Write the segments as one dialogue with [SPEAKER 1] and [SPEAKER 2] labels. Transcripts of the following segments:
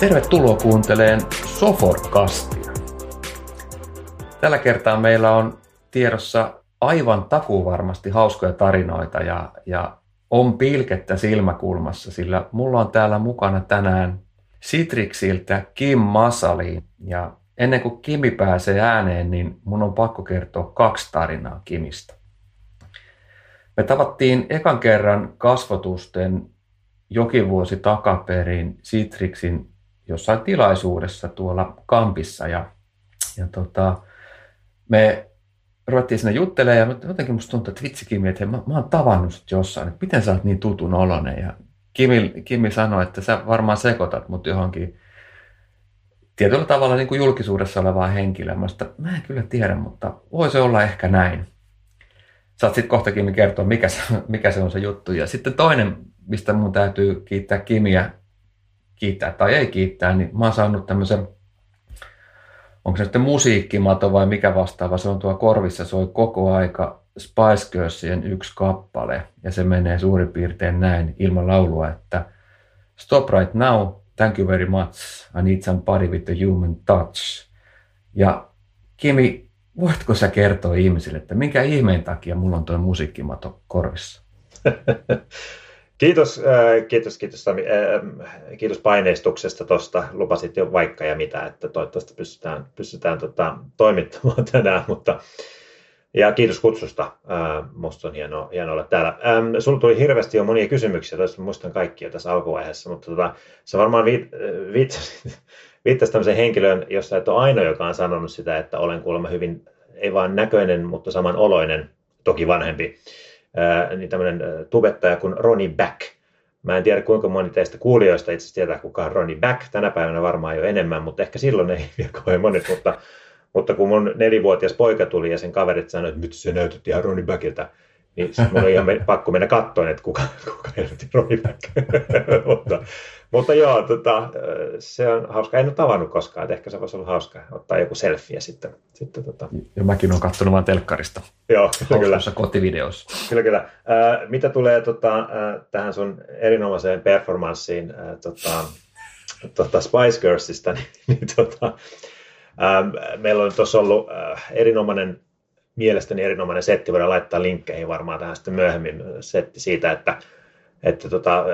[SPEAKER 1] Tervetuloa kuunteleen Soforkastia. Tällä kertaa meillä on tiedossa aivan takuvarmasti hauskoja tarinoita ja, ja on pilkettä silmäkulmassa, sillä mulla on täällä mukana tänään Citrixiltä Kim Masali. Ja ennen kuin Kimi pääsee ääneen, niin mun on pakko kertoa kaksi tarinaa Kimistä. Me tavattiin ekan kerran kasvotusten jokin vuosi takaperin Citrixin jossain tilaisuudessa tuolla kampissa ja, ja tota, me ruvettiin sinne juttelemaan ja jotenkin musta tuntuu, että vitsi Kimi, että hei, mä, mä oon tavannut sut jossain, että miten sä oot niin tutun olonen ja Kimi, Kimi sanoi, että sä varmaan sekoitat mut johonkin tietyllä tavalla niin kuin julkisuudessa olevaa henkilöä. Mä, sitä, mä en kyllä tiedä, mutta voi se olla ehkä näin. Saat sitten kohta Kimi kertoa, mikä se, mikä se on se juttu. Ja sitten toinen, mistä mun täytyy kiittää Kimiä, kiittää tai ei kiittää, niin mä oon saanut tämmöisen, onko se sitten musiikkimato vai mikä vastaava, se on tuo korvissa, soi koko aika Spice Girlsien yksi kappale, ja se menee suurin piirtein näin ilman laulua, että Stop right now, thank you very much, I need some body with the human touch. Ja Kimi, voitko sä kertoa ihmisille, että minkä ihmeen takia mulla on tuo musiikkimato korvissa?
[SPEAKER 2] Kiitos, äh, kiitos, kiitos, Sami. Äh, kiitos paineistuksesta tuosta. Lupasit jo vaikka ja mitä, että toivottavasti pystytään, pystytään tota, toimittamaan tänään, mutta ja kiitos kutsusta. Äh, musta on hienoa, hienoa olla täällä. Ähm, sulla tuli hirveästi jo monia kysymyksiä, toista muistan kaikkia tässä alkuvaiheessa, mutta tota, sä varmaan viit, viittasit, viittasit tämmöiseen henkilöön, jossa et ole ainoa, joka on sanonut sitä, että olen kuulemma hyvin, ei vaan näköinen, mutta saman oloinen, toki vanhempi niin tämmöinen tubettaja kuin Ronnie Back. Mä en tiedä kuinka moni teistä kuulijoista itse tietää kuka on Ronnie Back. Tänä päivänä varmaan jo enemmän, mutta ehkä silloin ei vielä kovin monet. Mutta, mutta kun mun nelivuotias poika tuli ja sen kaverit sanoivat, että nyt se näytät ihan Ronnie Backilta, niin mun oli ihan pakko mennä katsoa, että kuka, kuka helvetin Ronnie Back. mutta, mutta joo, tota, se on hauska. En ole tavannut koskaan, että ehkä se voisi olla hauska ottaa joku selfie sitten. sitten tota.
[SPEAKER 1] Ja mäkin olen katsonut vain telkkarista.
[SPEAKER 2] Joo,
[SPEAKER 1] kyllä. kyllä. kotivideossa.
[SPEAKER 2] Kyllä, kyllä. Äh, mitä tulee tota, äh, tähän sun erinomaiseen performanssiin äh, tota, tota Spice Girlsista, niin, niin tota, äh, meillä on tuossa ollut äh, erinomainen mielestäni erinomainen setti, voidaan laittaa linkkeihin varmaan tähän sitten myöhemmin setti siitä, että että tota,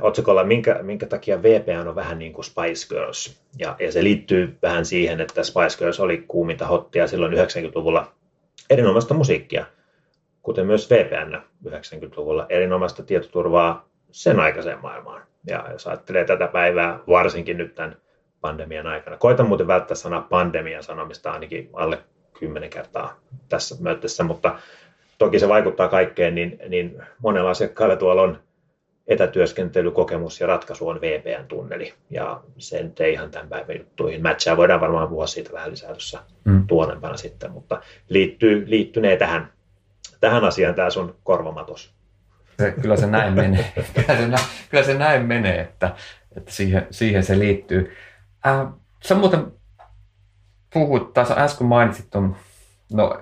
[SPEAKER 2] otsikolla, minkä, minkä takia VPN on vähän niin kuin Spice Girls. Ja, ja se liittyy vähän siihen, että Spice Girls oli kuuminta hottia silloin 90-luvulla erinomaista musiikkia, kuten myös VPN 90-luvulla erinomaista tietoturvaa sen aikaiseen maailmaan. Ja jos ajattelee tätä päivää, varsinkin nyt tämän pandemian aikana. Koitan muuten välttää sanaa pandemian sanomista ainakin alle kymmenen kertaa tässä myötessä, mutta toki se vaikuttaa kaikkeen, niin, niin monella asiakkaalla tuolla on etätyöskentelykokemus ja ratkaisu on VPN-tunneli. Ja sen ei ihan tämän päivän juttuihin matchaa. Voidaan varmaan puhua siitä vähän lisää tuossa mm. tuonempana sitten, mutta liittyy, liittynee tähän, tähän asiaan tämä sun korvamatos.
[SPEAKER 1] Se, kyllä se näin menee. Kyllä se, kyllä se näin menee, että, että siihen, siihen se liittyy. Äh, sä muuten puhut, tai äsken mainitsit tuon, no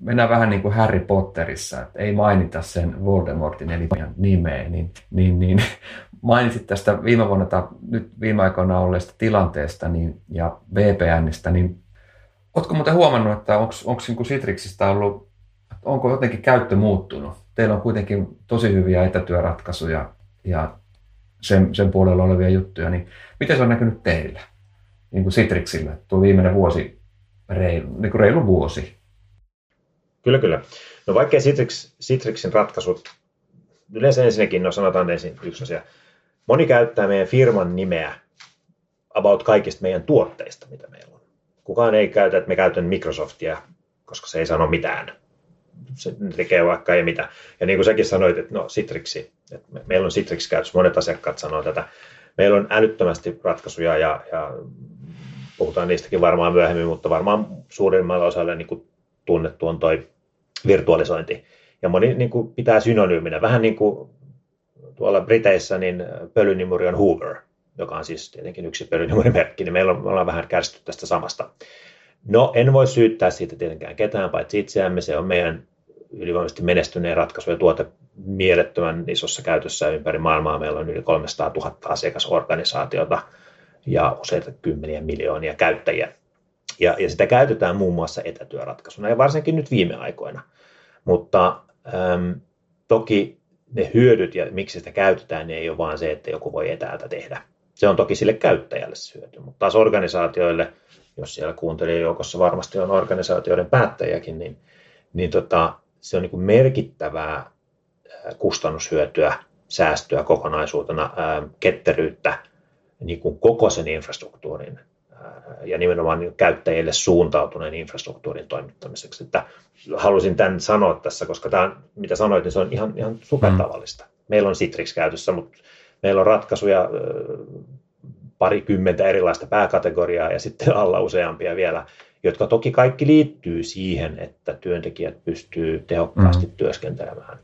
[SPEAKER 1] mennään vähän niin kuin Harry Potterissa, että ei mainita sen Voldemortin eli nimeä, niin, niin, niin mainitsit tästä viime vuonna tai nyt viime aikoina olleesta tilanteesta niin, ja VPNistä, niin oletko muuten huomannut, että onko niin Citrixistä ollut, onko jotenkin käyttö muuttunut? Teillä on kuitenkin tosi hyviä etätyöratkaisuja ja sen, sen puolella olevia juttuja, niin miten se on näkynyt teillä? Niin kuin Citrixillä, tuo viimeinen vuosi, reilu, niin kuin reilu vuosi,
[SPEAKER 2] Kyllä, kyllä. No vaikkei Citrix, Citrixin ratkaisut, yleensä ensinnäkin, no sanotaan ensin yksi asia. Moni käyttää meidän firman nimeä about kaikista meidän tuotteista, mitä meillä on. Kukaan ei käytä, että me käytän Microsoftia, koska se ei sano mitään. Se tekee vaikka ei mitään. Ja niin kuin säkin sanoit, että no Citrixi, että meillä on Citrix käytössä, monet asiakkaat sanoo tätä. Meillä on älyttömästi ratkaisuja ja, ja puhutaan niistäkin varmaan myöhemmin, mutta varmaan suurimmalla osalla niin kuin tunnettu on toi virtualisointi. Ja moni niin kuin pitää synonyyminä, vähän niin kuin tuolla Briteissä, niin pölynimuri on Hoover, joka on siis tietenkin yksi pölynimurimerkki, niin meillä on, me ollaan vähän kärsitty tästä samasta. No, en voi syyttää siitä tietenkään ketään, paitsi itseämme. Se on meidän ylivoimaisesti menestyneen ratkaisu ja tuote mielettömän isossa käytössä ympäri maailmaa. Meillä on yli 300 000 asiakasorganisaatiota ja useita kymmeniä miljoonia käyttäjiä. Ja, ja sitä käytetään muun muassa etätyöratkaisuna ja varsinkin nyt viime aikoina. Mutta äm, toki ne hyödyt ja miksi sitä käytetään, niin ei ole vain se, että joku voi etäältä tehdä. Se on toki sille käyttäjälle se hyöty, mutta taas organisaatioille, jos siellä kuuntelijoiden joukossa varmasti on organisaatioiden päättäjäkin, niin, niin tota, se on niin merkittävää kustannushyötyä, säästöä kokonaisuutena, ketteryyttä niin kuin koko sen infrastruktuurin ja nimenomaan niin käyttäjille suuntautuneen infrastruktuurin toimittamiseksi. Että halusin tämän sanoa tässä, koska tämä, mitä sanoit, niin se on ihan, ihan supertavallista. Mm. Meillä on Citrix käytössä, mutta meillä on ratkaisuja parikymmentä erilaista pääkategoriaa ja sitten alla useampia vielä, jotka toki kaikki liittyy siihen, että työntekijät pystyy tehokkaasti mm. työskentelemään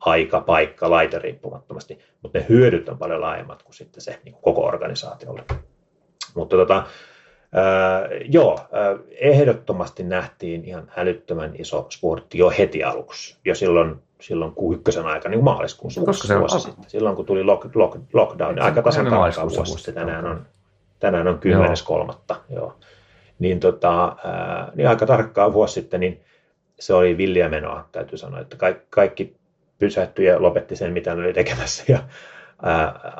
[SPEAKER 2] aika, paikka, laite riippumattomasti, mutta ne hyödyt on paljon laajemmat kuin sitten se niin kuin koko organisaatiolle. Mutta tota, Öö, joo, ehdottomasti nähtiin ihan älyttömän iso spurtti jo heti aluksi, jo silloin, silloin ykkösen aika, niin kuin maaliskuun Koska se vuosi sitten. Silloin kun tuli lock, lock, lockdown, niin aika tasan tarkkaan vuosi sitten, tänään on, tänään on 10.3. Joo. Niin, tota, ää, niin aika tarkkaan vuosi sitten, niin se oli villiä menoa, täytyy sanoa, että kaikki, kaikki pysähtyi ja lopetti sen, mitä ne oli tekemässä. Ja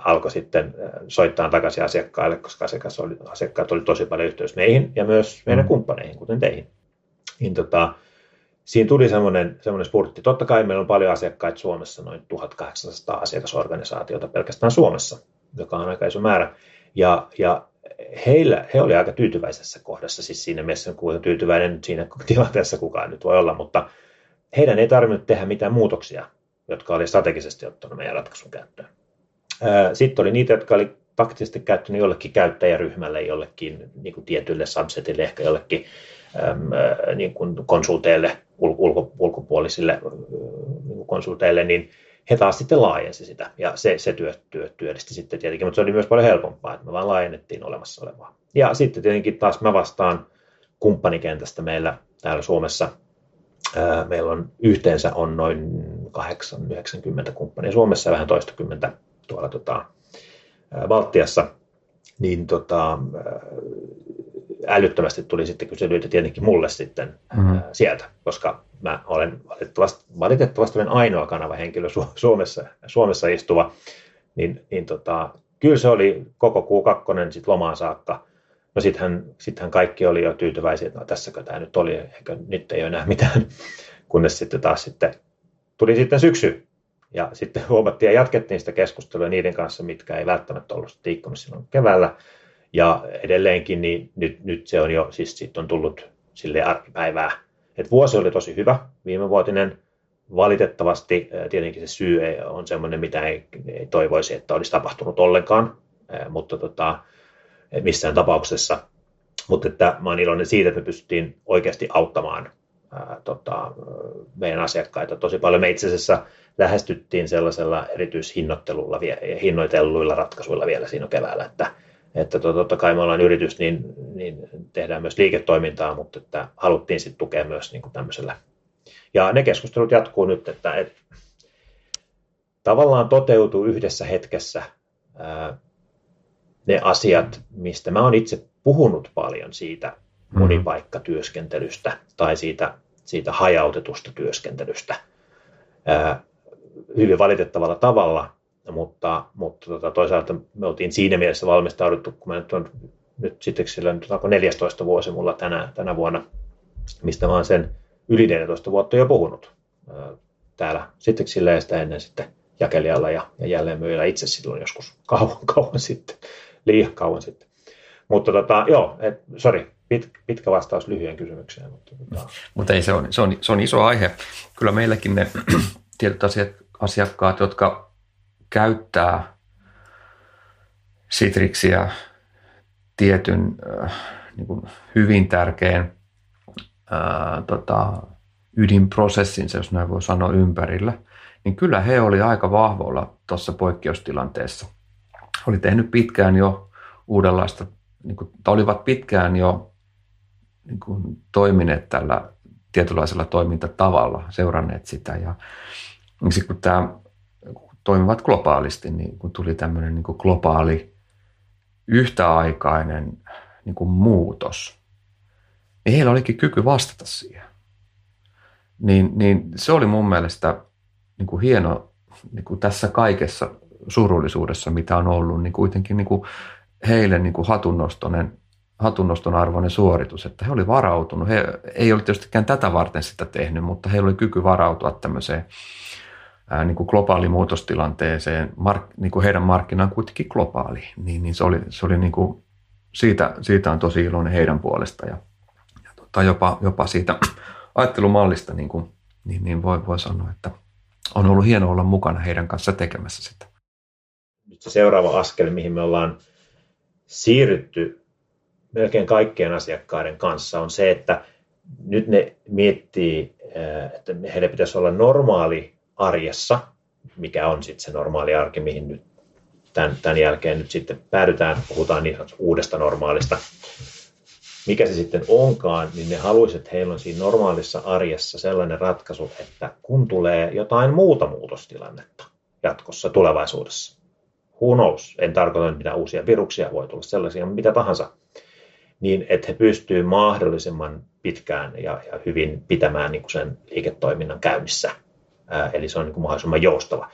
[SPEAKER 2] alkoi sitten soittaa takaisin asiakkaille, koska asiakkaat oli, asiakkaat oli tosi paljon yhteydessä meihin ja myös meidän mm. kumppaneihin, kuten teihin. Niin tota, siinä tuli semmoinen, semmoinen spurtti. Totta kai meillä on paljon asiakkaita Suomessa, noin 1800 asiakasorganisaatiota pelkästään Suomessa, joka on aika iso määrä. Ja, ja heillä, he oli aika tyytyväisessä kohdassa, siis siinä mielessä kuinka tyytyväinen siinä tilanteessa kukaan nyt voi olla, mutta heidän ei tarvinnut tehdä mitään muutoksia, jotka oli strategisesti ottanut meidän ratkaisun käyttöön. Sitten oli niitä, jotka oli taktisesti käyttänyt jollekin käyttäjäryhmälle, jollekin niin kuin tietylle subsetille, ehkä jollekin niin kuin konsulteille, ulko, ulkopuolisille niin konsulteille, niin he taas sitten laajensi sitä. Ja se, se työ, työ, työllisti sitten tietenkin, mutta se oli myös paljon helpompaa, että me vaan laajennettiin olemassa olevaa. Ja sitten tietenkin taas mä vastaan kumppanikentästä meillä täällä Suomessa. Meillä on yhteensä on noin 8-90 kumppania Suomessa ja vähän toistakymmentä tuolla tota, Baltiassa, niin tota, älyttömästi tuli sitten kyselyitä tietenkin mulle sitten mm-hmm. sieltä, koska mä olen valitettavasti, valitettavasti olen ainoa kanava henkilö Suomessa, Suomessa istuva, niin, niin tota, kyllä se oli koko kuu kakkonen sitten lomaan saakka. No sittenhän, sittenhän kaikki oli jo tyytyväisiä, että no tässäkö tämä nyt oli, eikö nyt ei ole enää mitään, kunnes sitten taas sitten tuli sitten syksy ja sitten huomattiin ja jatkettiin sitä keskustelua niiden kanssa, mitkä ei välttämättä ollut liikkunut silloin keväällä. Ja edelleenkin, niin nyt, nyt se on jo, siis siitä on tullut sille arkipäivää. Et vuosi oli tosi hyvä, viimevuotinen. Valitettavasti tietenkin se syy on sellainen, mitä ei, ei toivoisi, että olisi tapahtunut ollenkaan, mutta tota, missään tapauksessa. Mutta että mä olen iloinen siitä, että me pystyttiin oikeasti auttamaan ää, tota, meidän asiakkaita tosi paljon. Me itse asiassa lähestyttiin sellaisella erityishinnoittelulla ja hinnoitelluilla ratkaisuilla vielä siinä keväällä, että, että totta kai me ollaan yritys, niin, niin tehdään myös liiketoimintaa, mutta että haluttiin sitten tukea myös niin kuin tämmöisellä. Ja ne keskustelut jatkuu nyt, että, että tavallaan toteutuu yhdessä hetkessä ää, ne asiat, mistä mä oon itse puhunut paljon siitä mm-hmm. monipaikkatyöskentelystä tai siitä, siitä hajautetusta työskentelystä. Ää, hyvin valitettavalla tavalla, mutta, mutta tota, toisaalta me oltiin siinä mielessä valmistauduttu, kun mä nyt on nyt sitten sillä nyt onko 14 vuosi mulla tänä, tänä vuonna, mistä mä oon sen yli 14 vuotta jo puhunut täällä sitten sillä ja sitä ennen sitten jakelijalla ja, ja jälleen myyjällä itse silloin joskus kauan, kauan sitten, liian kauan sitten. Mutta tota, joo, et, sorry, pit, pitkä vastaus lyhyen kysymykseen. Mutta, tota...
[SPEAKER 1] mutta ei, se on, se, on, se on iso aihe. Kyllä meilläkin ne tietyt asiat asiakkaat, jotka käyttää Citrixiä tietyn äh, niin kuin hyvin tärkeän äh, tota, ydinprosessinsa, jos näin voi sanoa, ympärillä, niin kyllä he oli aika vahvoilla tuossa poikkeustilanteessa. Oli tehnyt pitkään jo uudenlaista, niin kuin, tai olivat pitkään jo niin kuin, toimineet tällä tietynlaisella toimintatavalla, seuranneet sitä. Ja niin sitten kun tämä toimivat globaalisti, niin kun tuli tämmöinen niin globaali yhtäaikainen niin kuin muutos, niin heillä olikin kyky vastata siihen. Niin, niin se oli mun mielestä niin kuin hieno niin kuin tässä kaikessa surullisuudessa, mitä on ollut, niin kuitenkin niin kuin heille niin kuin hatunnostonen, hatunnoston arvoinen suoritus, että he oli varautunut. He ei ole tietystikään tätä varten sitä tehnyt, mutta heillä oli kyky varautua tämmöiseen ää, niin kuin globaaliin muutostilanteeseen. Mark, niin kuin heidän markkina on kuitenkin globaali, niin, niin se oli, se oli niin kuin, siitä, siitä on tosi iloinen heidän puolesta ja, ja tota, jopa, jopa siitä ajattelumallista niin, kuin, niin, niin voi, voi sanoa, että on ollut hienoa olla mukana heidän kanssa tekemässä sitä.
[SPEAKER 2] Nyt se seuraava askel, mihin me ollaan siirrytty melkein kaikkien asiakkaiden kanssa, on se, että nyt ne miettii, että heille pitäisi olla normaali arjessa, mikä on sitten se normaali arki, mihin nyt tämän, tämän jälkeen nyt sitten päädytään, puhutaan niin uudesta normaalista, mikä se sitten onkaan, niin ne haluaisivat, että heillä on siinä normaalissa arjessa sellainen ratkaisu, että kun tulee jotain muuta muutostilannetta jatkossa tulevaisuudessa, who knows, en tarkoita mitä uusia viruksia, voi tulla sellaisia, mitä tahansa, niin että he pystyvät mahdollisimman pitkään ja, ja hyvin pitämään niin sen liiketoiminnan käynnissä. Ää, eli se on niin kuin mahdollisimman joustava.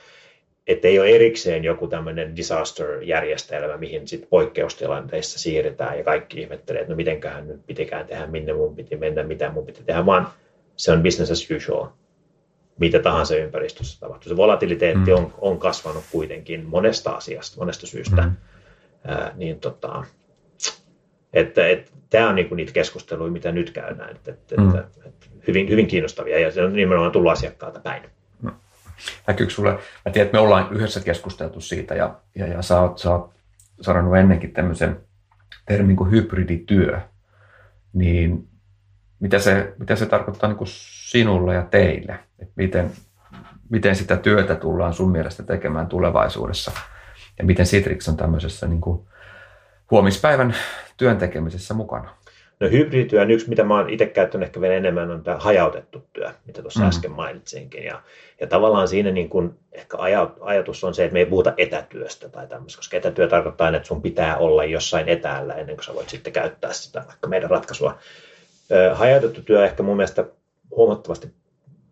[SPEAKER 2] Että ei ole erikseen joku tämmöinen disaster-järjestelmä, mihin sitten poikkeustilanteissa siirretään ja kaikki ihmettelee, että no mitenköhän nyt pitikään tehdä, minne mun piti mennä, mitä mun piti tehdä, vaan se on business as usual, mitä tahansa ympäristössä tapahtuu. Se volatiliteetti mm. on, on kasvanut kuitenkin monesta asiasta, monesta syystä, mm. Ää, niin tota, että, että tämä on niinku niitä keskusteluja, mitä nyt käydään, että, että, mm. että, että hyvin, hyvin kiinnostavia ja se on nimenomaan tullut asiakkaalta päin.
[SPEAKER 1] Näkyykö sulle, mä tiedän, että me ollaan yhdessä keskusteltu siitä ja, ja, ja sä oot, sä oot sanonut ennenkin tämmöisen termin kuin hybridityö, niin mitä se, mitä se tarkoittaa niin kuin sinulle ja teille? Et miten, miten sitä työtä tullaan sun mielestä tekemään tulevaisuudessa? Ja miten Citrix on tämmöisessä niin kuin huomispäivän työn tekemisessä mukana?
[SPEAKER 2] No hybridityön yksi, mitä mä oon itse käyttänyt ehkä vielä enemmän, on tämä hajautettu työ, mitä tuossa mm. äsken mainitsinkin. Ja, ja tavallaan siinä niin kun ehkä ajatus on se, että me ei puhuta etätyöstä tai tämmöistä, koska etätyö tarkoittaa että sun pitää olla jossain etäällä ennen kuin sä voit sitten käyttää sitä vaikka meidän ratkaisua. Hajautettu työ ehkä mun mielestä huomattavasti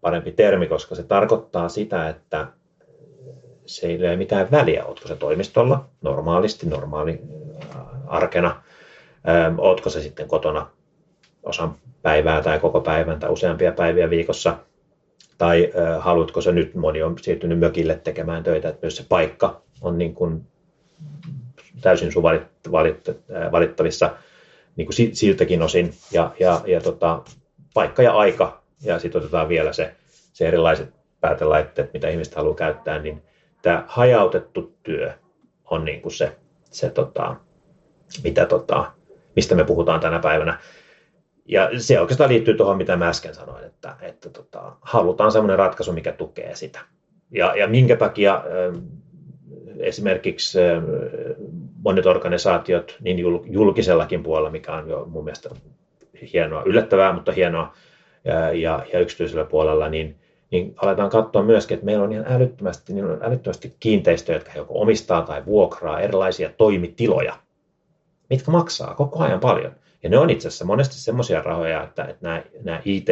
[SPEAKER 2] parempi termi, koska se tarkoittaa sitä, että se ei ole mitään väliä, oletko se toimistolla normaalisti, normaali arkena – Ootko se sitten kotona osan päivää tai koko päivän tai useampia päiviä viikossa, tai haluatko se nyt, moni on siirtynyt mökille tekemään töitä, että myös se paikka on niin kuin täysin sun valittavissa niin kuin siltäkin osin, ja, ja, ja tota, paikka ja aika, ja sitten otetaan vielä se, se erilaiset päätelaitteet, mitä ihmiset haluaa käyttää, niin tämä hajautettu työ on niin kuin se, se tota, mitä tota, mistä me puhutaan tänä päivänä. Ja se oikeastaan liittyy tuohon, mitä mä äsken sanoin, että, että tota, halutaan sellainen ratkaisu, mikä tukee sitä. Ja, ja minkä takia äh, esimerkiksi äh, monet organisaatiot niin julkisellakin puolella, mikä on jo mun mielestä hienoa, yllättävää, mutta hienoa, ja, ja, yksityisellä puolella, niin, niin aletaan katsoa myöskin, että meillä on ihan älyttömästi, niin on älyttömästi kiinteistöjä, jotka joko omistaa tai vuokraa erilaisia toimitiloja, mitkä maksaa koko ajan paljon. Ja ne on itse asiassa monesti semmoisia rahoja, että, että nämä, nämä it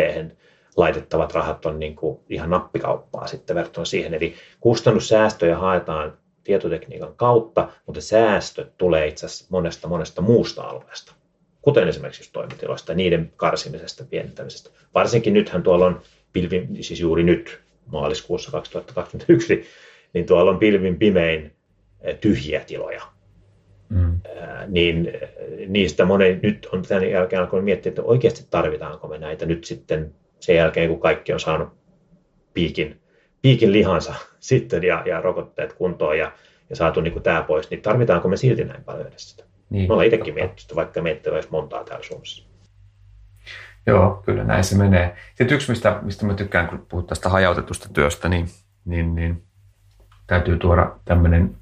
[SPEAKER 2] laitettavat rahat on niin kuin ihan nappikauppaa sitten verrattuna siihen. Eli kustannussäästöjä haetaan tietotekniikan kautta, mutta säästö tulee itse asiassa monesta monesta muusta alueesta, kuten esimerkiksi just toimitiloista, niiden karsimisesta, pienentämisestä. Varsinkin nythän tuolla on pilvi, siis juuri nyt maaliskuussa 2021, niin tuolla on pilvin pimein eh, tyhjiä tiloja, Mm. niin niistä moni nyt on tämän jälkeen alkanut miettiä, että oikeasti tarvitaanko me näitä nyt sitten sen jälkeen, kun kaikki on saanut piikin, piikin lihansa sitten ja, ja rokotteet kuntoon ja, ja saatu niin kuin tämä pois, niin tarvitaanko me silti näin paljon edes sitä? Niin, me ollaan itsekin miettinyt vaikka miettinyt edes montaa täällä Suomessa.
[SPEAKER 1] Joo, kyllä näin se menee. Sitten yksi, mistä, mistä mä tykkään, kun puhut tästä hajautetusta työstä, niin, niin, niin täytyy tuoda tämmöinen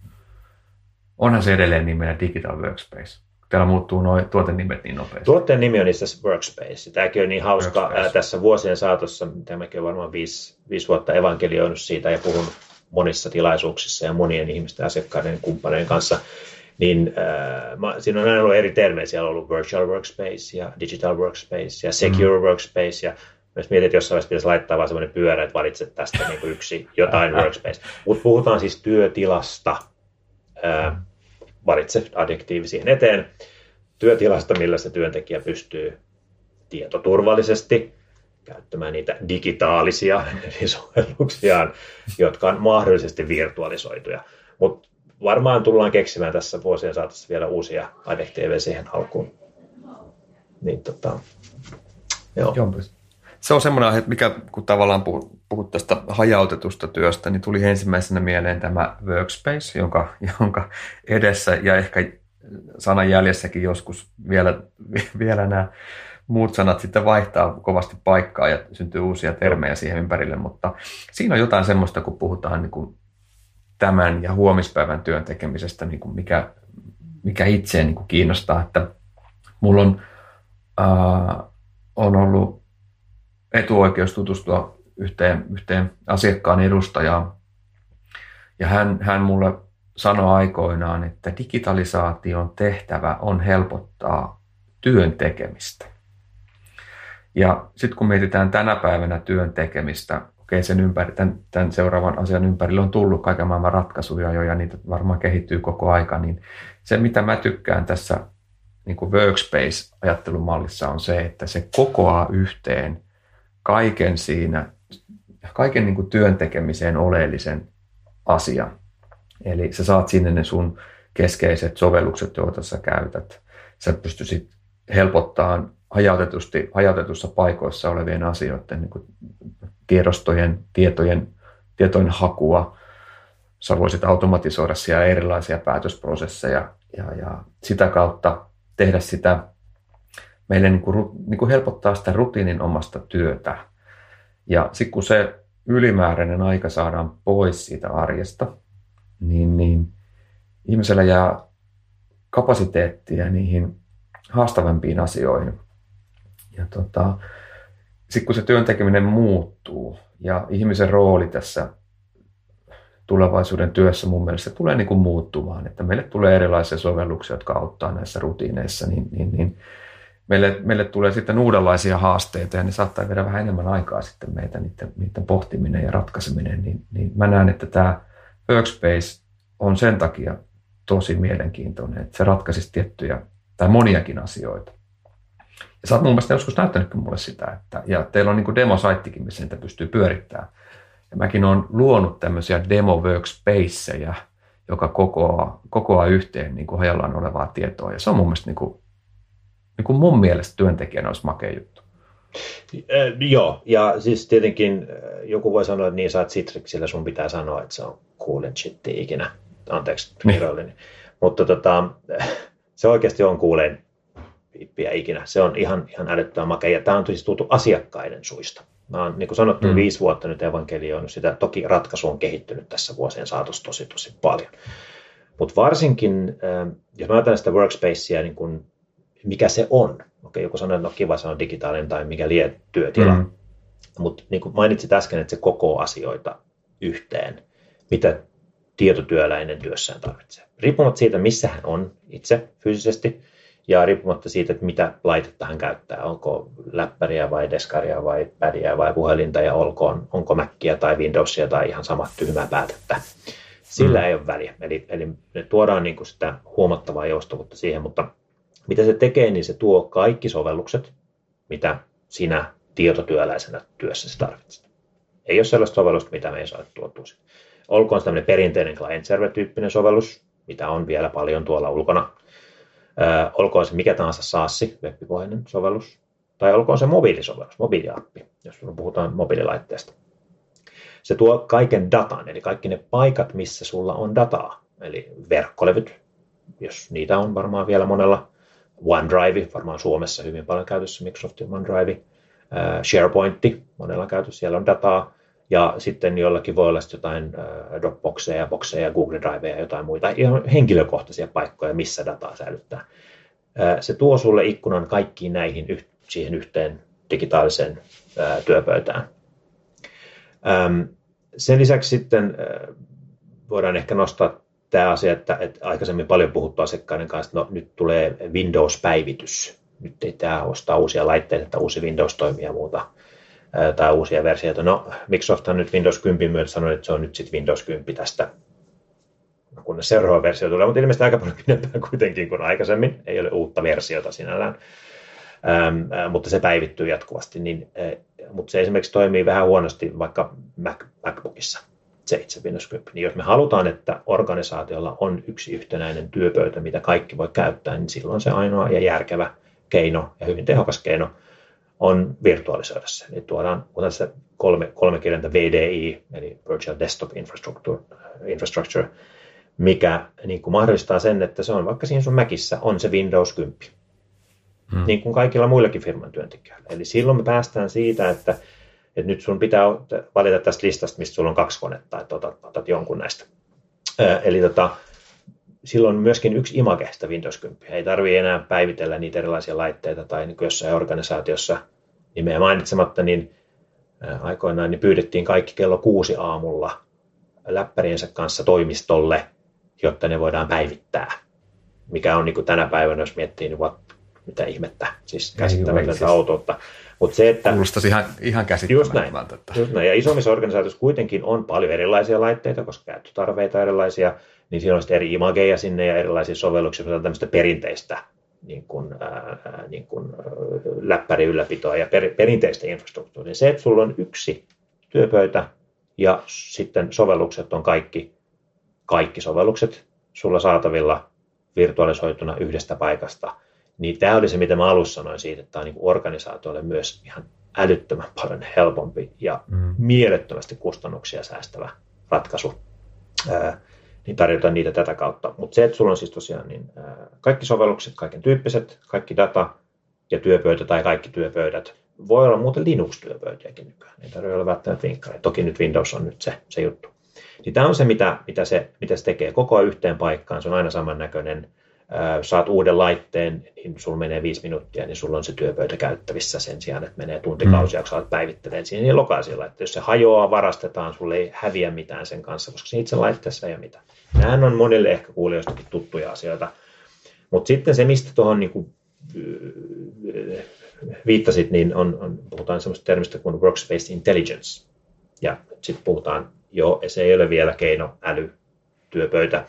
[SPEAKER 1] onhan se edelleen nimenä Digital Workspace. Täällä muuttuu nuo tuotenimet niin nopeasti.
[SPEAKER 2] Tuotteen nimi on itse asiassa Workspace. Tämäkin on niin hauska Workspace. tässä vuosien saatossa, mitä mäkin olen varmaan viisi, viisi vuotta evankelioinut siitä ja puhun monissa tilaisuuksissa ja monien ihmisten, asiakkaiden kumppaneiden kanssa, niin äh, siinä on aina ollut eri termejä. Siellä on ollut virtual workspace ja digital workspace ja secure mm. workspace ja jos mietit, jossain vaiheessa pitäisi laittaa vaan sellainen pyörä, että valitset tästä niin kuin yksi jotain workspace. Mutta puhutaan siis työtilasta. Ää, valitse adjektiivi siihen eteen. Työtilasta, millä se työntekijä pystyy tietoturvallisesti käyttämään niitä digitaalisia sovelluksiaan, jotka on mahdollisesti virtualisoituja. Mutta varmaan tullaan keksimään tässä vuosien saatossa vielä uusia adjektiiveja siihen alkuun. Niin, tota,
[SPEAKER 1] joo. joo se on semmoinen aihe, mikä kun tavallaan puhut tästä hajautetusta työstä, niin tuli ensimmäisenä mieleen tämä workspace, jonka, jonka edessä ja ehkä sanan jäljessäkin joskus vielä, vielä nämä muut sanat sitten vaihtaa kovasti paikkaa ja syntyy uusia termejä siihen ympärille, mutta siinä on jotain semmoista, kun puhutaan niin kuin tämän ja huomispäivän työn tekemisestä, niin kuin mikä, mikä itseä niin kiinnostaa, että mulla on, äh, on ollut etuoikeus tutustua yhteen, yhteen asiakkaan edustajaan. Ja hän, hän mulle sanoi aikoinaan, että digitalisaation tehtävä on helpottaa työn tekemistä. Ja sitten kun mietitään tänä päivänä työn tekemistä, okei sen ympäri, tämän, tämän seuraavan asian ympärille on tullut kaiken maailman ratkaisuja jo ja niitä varmaan kehittyy koko aika, niin se mitä mä tykkään tässä niin kuin workspace-ajattelumallissa on se, että se kokoaa yhteen kaiken siinä, kaiken niin kuin työn tekemiseen oleellisen asian. Eli sä saat sinne ne sun keskeiset sovellukset, joita sä käytät. Sä pystyisit helpottaa hajautetusti, hajautetussa paikoissa olevien asioiden niin kuin tiedostojen, tietojen, tietojen hakua. Sä voisit automatisoida siellä erilaisia päätösprosesseja ja, ja sitä kautta tehdä sitä meille niin kuin, niin kuin helpottaa sitä rutiinin omasta työtä. Ja sitten kun se ylimääräinen aika saadaan pois siitä arjesta, niin, niin ihmisellä jää kapasiteettia niihin haastavampiin asioihin. Ja tota, sitten kun se työntekeminen muuttuu ja ihmisen rooli tässä tulevaisuuden työssä mun mielestä tulee niin kuin muuttumaan, että meille tulee erilaisia sovelluksia, jotka auttaa näissä rutiineissa, niin, niin, niin meille, meille tulee sitten uudenlaisia haasteita ja ne saattaa viedä vähän enemmän aikaa sitten meitä niiden, niiden pohtiminen ja ratkaiseminen, niin, niin mä näen, että tämä Workspace on sen takia tosi mielenkiintoinen, että se ratkaisisi tiettyjä tai moniakin asioita. Ja sä oot mun mielestä joskus näyttänytkin mulle sitä, että, ja teillä on niin demosaittikin, missä niitä pystyy pyörittämään. Ja mäkin olen luonut tämmöisiä demo workspaceja, joka kokoaa, kokoaa yhteen niin kuin hajallaan olevaa tietoa. Ja se on mun mielestä niin kuin niin kuin mun mielestä työntekijänä olisi makea juttu.
[SPEAKER 2] Äh, joo, ja siis tietenkin joku voi sanoa, että niin oot Citrixillä, sun pitää sanoa, että se on cool shit ikinä. Anteeksi, niin. Mutta tota, se oikeasti on kuuleen pippiä ikinä. Se on ihan, ihan älyttömän makea. Ja tämä on siis tultu asiakkaiden suista. Mä oon, niin kuin sanottu, mm. viisi vuotta nyt evankelioinut sitä. Toki ratkaisu on kehittynyt tässä vuosien saatossa tosi, tosi paljon. Mutta varsinkin, jos mä ajattelen sitä workspacea niin kuin mikä se on. Okei, joku sanoo, että no kiva, se on digitaalinen tai mikä lie työtila. Mm. Mutta niin kuin mainitsit äsken, että se koko asioita yhteen, mitä tietotyöläinen työssään tarvitsee. Riippumatta siitä, missä hän on itse fyysisesti, ja riippumatta siitä, että mitä laitetta hän käyttää, onko läppäriä vai deskaria vai pädiä vai puhelinta ja olkoon, onko Mackia tai Windowsia tai ihan sama tyhmää päätettä. Sillä mm. ei ole väliä. Eli, eli me tuodaan niin kuin sitä huomattavaa joustavuutta siihen, mutta mitä se tekee, niin se tuo kaikki sovellukset, mitä sinä tietotyöläisenä työssä tarvitset. Ei ole sellaista sovellusta, mitä me ei saa tuotua. Olkoon se tämmöinen perinteinen client-server-tyyppinen sovellus, mitä on vielä paljon tuolla ulkona. Olkoon se mikä tahansa SaaS, webbipohjainen sovellus, tai olkoon se mobiilisovellus, mobiiliappi, jos puhutaan mobiililaitteesta. Se tuo kaiken datan, eli kaikki ne paikat, missä sulla on dataa, eli verkkolevyt, jos niitä on varmaan vielä monella. OneDrive, varmaan Suomessa hyvin paljon käytössä Microsoftin OneDrive, SharePointti, monella käytössä, siellä on dataa, ja sitten jollakin voi olla jotain Dropboxeja, Boxeja, Google Driveja ja jotain muita ihan henkilökohtaisia paikkoja, missä dataa säilyttää. Se tuo sulle ikkunan kaikkiin näihin siihen yhteen digitaaliseen työpöytään. Sen lisäksi sitten voidaan ehkä nostaa tämä asia, että, että aikaisemmin paljon puhuttu asiakkaiden kanssa, että no, nyt tulee Windows-päivitys. Nyt ei tämä ostaa uusia laitteita, että uusi Windows toimii ja muuta tai uusia versioita. No, Microsofthan nyt Windows 10 myötä sanoi, että se on nyt sitten Windows 10 tästä, kun seuraava versio tulee, mutta ilmeisesti aika paljon pidempään kuitenkin kuin aikaisemmin. Ei ole uutta versiota sinällään, ähm, äh, mutta se päivittyy jatkuvasti. Niin, äh, mutta se esimerkiksi toimii vähän huonosti vaikka Mac, MacBookissa, se itse Windows 10. Niin jos me halutaan, että organisaatiolla on yksi yhtenäinen työpöytä, mitä kaikki voi käyttää, niin silloin se ainoa ja järkevä keino ja hyvin tehokas keino on virtualisoida se. Eli tuodaan se kolme, kolme kieltä VDI, eli Virtual Desktop Infrastructure, infrastructure mikä niin kuin mahdollistaa sen, että se on vaikka siinä sun Macissa on se Windows 10. Hmm. Niin kuin kaikilla muillakin firman työntekijöillä. Eli silloin me päästään siitä, että, että nyt sun pitää valita tästä listasta, mistä sulla on kaksi konetta, että otat, otat jonkun näistä. Eli tota, silloin myöskin yksi image sitä Windows 10. Ei tarvitse enää päivitellä niitä erilaisia laitteita tai niin jossain organisaatiossa nimeä mainitsematta, niin aikoinaan niin pyydettiin kaikki kello kuusi aamulla läppäriensä kanssa toimistolle, jotta ne voidaan päivittää. Mikä on niin kuin tänä päivänä, jos miettii, niin what, mitä ihmettä, siis käsittämätöntä siis... autoutta.
[SPEAKER 1] Mutta se, että... Kuulostaisi ihan, ihan käsittämättömältä.
[SPEAKER 2] Just näin. Just näin. Ja isommissa organisaatioissa kuitenkin on paljon erilaisia laitteita, koska käyttötarveita erilaisia, niin siinä on sitten eri imageja sinne ja erilaisia sovelluksia, mutta tämmöistä perinteistä niin kuin, ää, niin kuin, läppäriylläpitoa ja per, perinteistä infrastruktuuria. Se, että sulla on yksi työpöytä ja sitten sovellukset on kaikki, kaikki sovellukset sulla saatavilla virtualisoituna yhdestä paikasta, niin tämä oli se, mitä mä alussa sanoin siitä, että tämä on niin organisaatioille myös ihan älyttömän paljon helpompi ja mm. mielettömästi kustannuksia säästävä ratkaisu. Ää, niin tarjota niitä tätä kautta. Mutta se, että sulla on siis tosiaan niin, kaikki sovellukset, kaiken tyyppiset, kaikki data ja työpöytä tai kaikki työpöydät. Voi olla muuten Linux-työpöytiäkin nykyään, ei tarvitse olla välttämättä vinkkareita. Toki nyt Windows on nyt se, se juttu. Niin tämä on se, mitä, mitä, se, mitä se tekee koko yhteen paikkaan. Se on aina samannäköinen saat uuden laitteen, niin sulla menee viisi minuuttia, niin sulla on se työpöytä käyttävissä sen sijaan, että menee tuntikausia, mm. kun päivittelemään siinä niin lokaisilla. Että jos se hajoaa, varastetaan, sulle ei häviä mitään sen kanssa, koska se itse laitteessa ei ole mitään. Nämä on monille ehkä kuulijoistakin tuttuja asioita. Mutta sitten se, mistä tuohon niin viittasit, niin on, on, puhutaan sellaista termistä kuin workspace intelligence. Ja sitten puhutaan, jo, se ei ole vielä keino äly, työpöytä,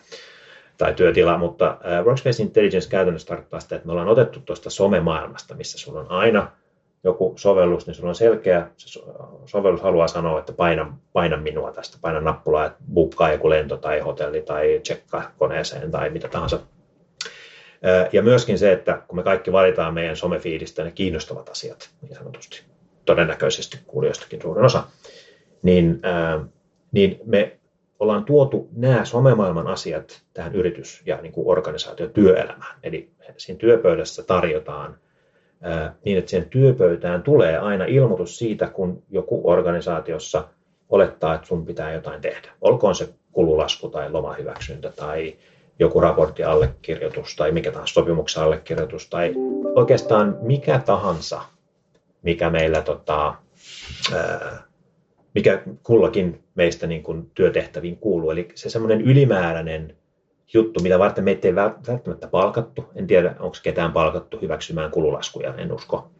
[SPEAKER 2] tai työtila, mutta Workspace Intelligence käytännössä tarkoittaa sitä, että me ollaan otettu tuosta somemaailmasta, missä sulla on aina joku sovellus, niin sulla on selkeä, se sovellus haluaa sanoa, että paina, paina minua tästä, paina nappulaa, että bukkaa joku lento tai hotelli tai tsekka koneeseen tai mitä tahansa. Ja myöskin se, että kun me kaikki valitaan meidän somefiidistä ne kiinnostavat asiat, niin sanotusti, todennäköisesti kuulijoistakin suurin osa, niin, niin me ollaan tuotu nämä somemaailman asiat tähän yritys- ja niin kuin organisaatiotyöelämään. Eli siinä työpöydässä tarjotaan niin, että siihen työpöytään tulee aina ilmoitus siitä, kun joku organisaatiossa olettaa, että sun pitää jotain tehdä. Olkoon se kululasku tai lomahyväksyntä tai joku raportti allekirjoitus tai mikä tahansa sopimuksen allekirjoitus tai oikeastaan mikä tahansa, mikä meillä tota, ää, mikä kullakin meistä niin kuin työtehtäviin kuuluu. Eli se semmoinen ylimääräinen juttu, mitä varten meitä ei välttämättä palkattu. En tiedä, onko ketään palkattu hyväksymään kululaskuja, en usko